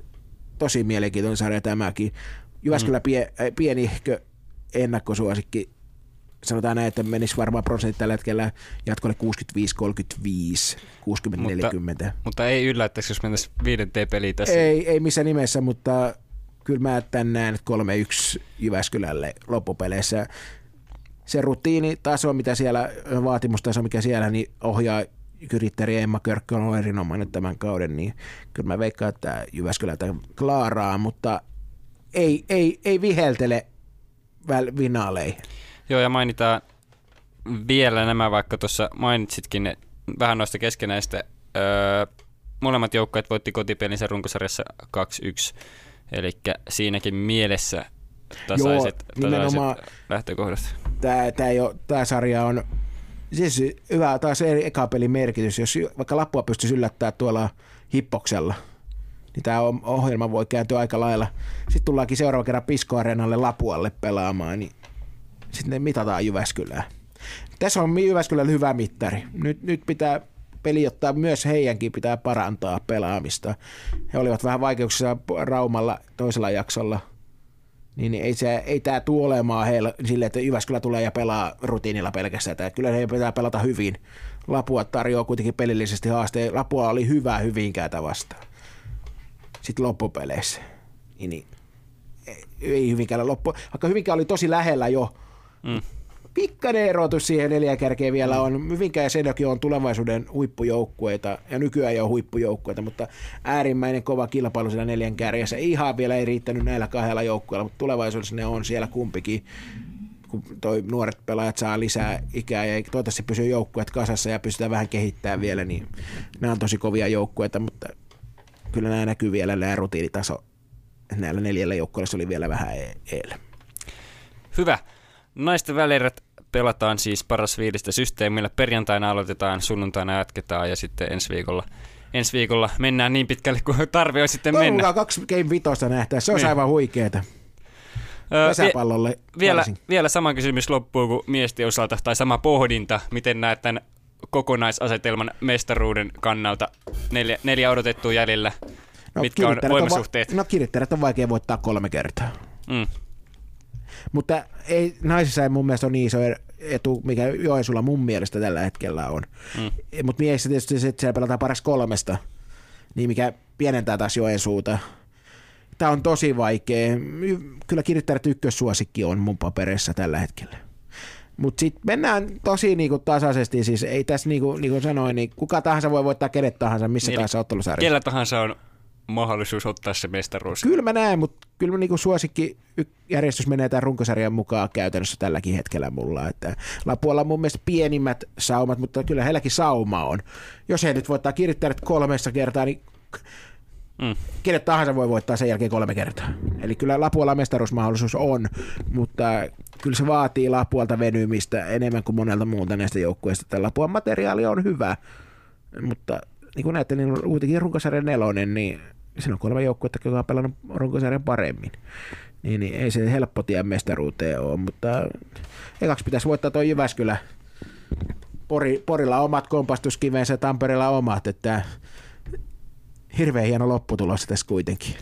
tosi mielenkiintoinen sarja tämäkin. Jyväskylä pie, äh, pienihkö ennakkosuosikki sanotaan näin, että menisi varmaan prosentti tällä hetkellä jatkolle 65-35, 60-40. Mutta ei yllättäisi, jos mentäisiin viidenteen peliin tässä. Ei, ei missään nimessä, mutta kyllä mä tän näen 3-1 Jyväskylälle loppupeleissä. Se rutiinitaso, mitä siellä, vaatimustaso, mikä siellä, niin ohjaa Kyritteri Emma Körkkö on erinomainen tämän kauden, niin kyllä mä veikkaan, että Jyväskylä tämän klaaraa, mutta ei, ei, ei viheltele vinaaleihin. Joo, ja mainitaan vielä nämä, vaikka tuossa mainitsitkin ne, vähän noista keskenäistä. Öö, molemmat joukkueet voitti kotipelinsä runkosarjassa 2-1, eli siinäkin mielessä tasaiset, Joo, tasaiset lähtökohdat. Tämä, tämä, ole, tämä sarja on siis hyvä taas eri eka pelin merkitys. Jos vaikka Lappua pystyisi yllättämään tuolla hippoksella, niin tämä ohjelma voi kääntyä aika lailla. Sitten tullaankin seuraava kerran Pisko-areenalle Lapualle pelaamaan, niin sitten ne mitataan Jyväskylää. Tässä on Jyväskylällä hyvä mittari. Nyt, nyt pitää peli ottaa myös heidänkin pitää parantaa pelaamista. He olivat vähän vaikeuksissa Raumalla toisella jaksolla – niin ei, se, ei tämä tule olemaan heillä sille, että Jyväskylä tulee ja pelaa rutiinilla pelkästään. Tää, kyllä he pitää pelata hyvin. Lapua tarjoaa kuitenkin pelillisesti haasteen. Lapua oli hyvä Hyvinkäätä vastaan. Sitten loppupeleissä. Niin, niin ei- Hyvinkäällä loppu. Vaikka Hyvinkää oli tosi lähellä jo. Mm. Pikkainen erotus siihen neljä kärkeä vielä on. Hyvinkää ja Seinäjoki on tulevaisuuden huippujoukkueita ja nykyään jo huippujoukkueita, mutta äärimmäinen kova kilpailu siellä neljän kärjessä. Ihan vielä ei riittänyt näillä kahdella joukkueella, mutta tulevaisuudessa ne on siellä kumpikin kun toi nuoret pelaajat saa lisää ikää ja toivottavasti pysyy joukkueet kasassa ja pystytään vähän kehittämään vielä, niin nämä on tosi kovia joukkueita, mutta kyllä nämä näkyy vielä nämä rutiinitaso näillä neljällä joukkueella se oli vielä vähän e- eellä. Hyvä. Naisten välierät pelataan siis paras viidestä systeemillä. Perjantaina aloitetaan, sunnuntaina jatketaan ja sitten ensi viikolla, ensi viikolla mennään niin pitkälle kuin tarve on sitten Toivon mennä. kaksi Game Vitosta nähtäisiin, se olisi Niin. aivan huikeeta. Öö, Pesäpallolle vielä, vielä sama kysymys loppuu kuin miesten osalta, tai sama pohdinta. Miten näet tämän kokonaisasetelman mestaruuden kannalta? Neljä, neljä odotettua jäljellä. Mitkä on voimasuhteet? Va- no kirittäjät on vaikea voittaa kolme kertaa. Mm. Mutta ei, naisissa ei mun mielestä ole niin iso etu, mikä Joensuulla mun mielestä tällä hetkellä on. Mm. Mutta miehissä tietysti se, että siellä pelataan paras kolmesta, niin mikä pienentää taas Joensuuta. Tämä on tosi vaikea. Kyllä kirittäjät ykkössuosikki on mun papereissa tällä hetkellä. Mutta sitten mennään tosi niinku tasaisesti, siis ei tässä niinku, niinku sanoin, niin kuka tahansa voi voittaa kenet tahansa missä Niin, tahansa ottelusarjassa. Kellä tahansa on mahdollisuus ottaa se mestaruus. Kyllä mä näen, mutta kyllä mä niinku suosikki y- järjestys menee tämän runkosarjan mukaan käytännössä tälläkin hetkellä mulla. Että Lapualla on mun mielestä pienimmät saumat, mutta kyllä heilläkin sauma on. Jos he nyt voittaa kirittäjät kolmessa kertaa, niin Mm. kenet tahansa voi voittaa sen jälkeen kolme kertaa. Eli kyllä Lapualla mestaruusmahdollisuus on, mutta kyllä se vaatii Lapualta venymistä enemmän kuin monelta muuta näistä joukkueista. Tämä Lapuan materiaali on hyvä, mutta niin kuin näette, niin kuitenkin runkosarjan nelonen, niin siinä on kolme joukkuetta, joka on pelannut runkosarjan paremmin. Niin, niin ei se helppo tie mestaruuteen ole, mutta ekaksi pitäisi voittaa tuo Jyväskylä. Pori, Porilla omat kompastuskivensä, Tampereella omat, että hirveän hieno lopputulos tässä kuitenkin.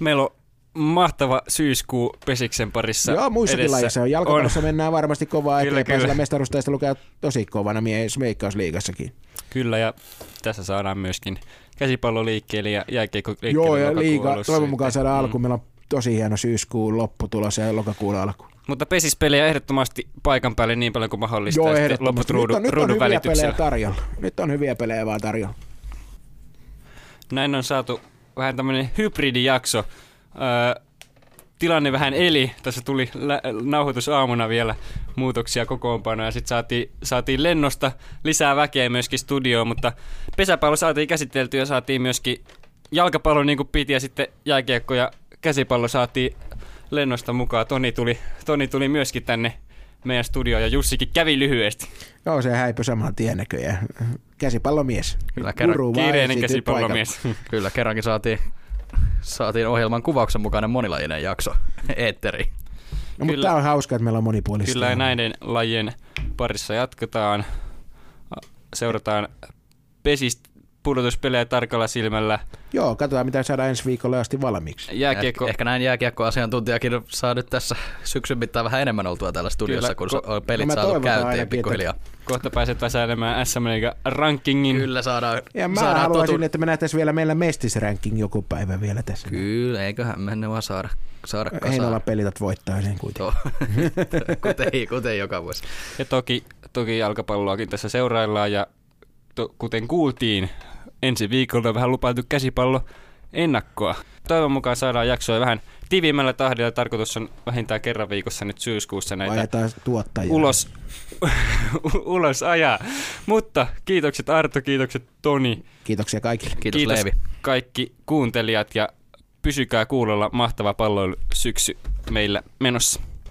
Meillä on mahtava syyskuu Pesiksen parissa Joo, muissakin edessä. lajeissa on. Jalkapallossa on. mennään varmasti kovaa Kyllä, eteenpäin, kyllä. sillä mestaruustaista lukee tosi kovana mies Veikkausliigassakin. Kyllä, ja tässä saadaan myöskin käsipallo liikkeelle ja jääkiekko liikkeelle Joo, ja liiga, toivon mukaan saadaan Mm. alku. Meillä on tosi hieno syyskuun lopputulos ja lokakuun alku. Mutta pesispelejä ehdottomasti paikan päälle niin paljon kuin mahdollista. Joo, ehdottomasti. loput Nyt ruudun, on, nyt on ruudun hyviä pelejä tarjolla. Nyt on hyviä pelejä vaan tarjolla. Näin on saatu vähän tämmöinen hybridijakso. Öö, tilanne vähän eli. Tässä tuli lä- nauhoitusaamuna vielä muutoksia kokoonpanoja. Sitten saatiin, saatiin lennosta lisää väkeä myöskin studioon, mutta pesäpallo saatiin käsiteltyä ja saatiin myöskin jalkapallo niin kuin piti ja sitten jääkiekko ja käsipallo saatiin lennosta mukaan. Toni tuli, Toni tuli myöskin tänne meidän studioon ja Jussikin kävi lyhyesti. Joo, se häipy saman tien näköjään. Käsipallomies. Kyllä, kerran Kiireinen käsipallomies. Kyllä, kerrankin saatiin, saatiin ohjelman kuvauksen mukainen monilajinen jakso [LAUGHS] eetteri. No, mutta tämä on hauska, että meillä on monipuolista. Kyllä ja näiden lajien parissa jatketaan. Seurataan pesistä pudotuspelejä tarkalla silmällä. Joo, katsotaan mitä saadaan ensi viikolla asti valmiiksi. Jääkiekko, Eh- Ehkä näin jääkiekkoasiantuntijakin saa nyt tässä syksyn mittaan vähän enemmän oltua täällä studiossa, Kyllä, kun ko- on pelit no saatu käyntiin pikkuhiljaa. kohta pääset väsäilemään SM rankingin. Kyllä saadaan, Ja mä saadaan haluaisin, totu- että me nähtäisiin vielä meillä mestisranking joku päivä vielä tässä. Kyllä, eiköhän menne vaan saada, saada Heinola kasaan. pelitat voittaa sen kuitenkin. [LAUGHS] Kuten, kuten joka vuosi. Ja toki, toki jalkapalloakin tässä seuraillaan ja to, kuten kuultiin, ensi viikolla on vähän lupailtu käsipallo ennakkoa. Toivon mukaan saadaan jaksoja vähän tiiviimmällä tahdilla. Tarkoitus on vähintään kerran viikossa nyt syyskuussa näitä Ajetaan tuottajia. ulos, [LAUGHS] ulos ajaa. Mutta kiitokset Arto, kiitokset Toni. Kiitoksia kaikille. Kiitos, Kiitos Leevi. kaikki kuuntelijat ja pysykää kuulolla mahtava palloilu syksy meillä menossa.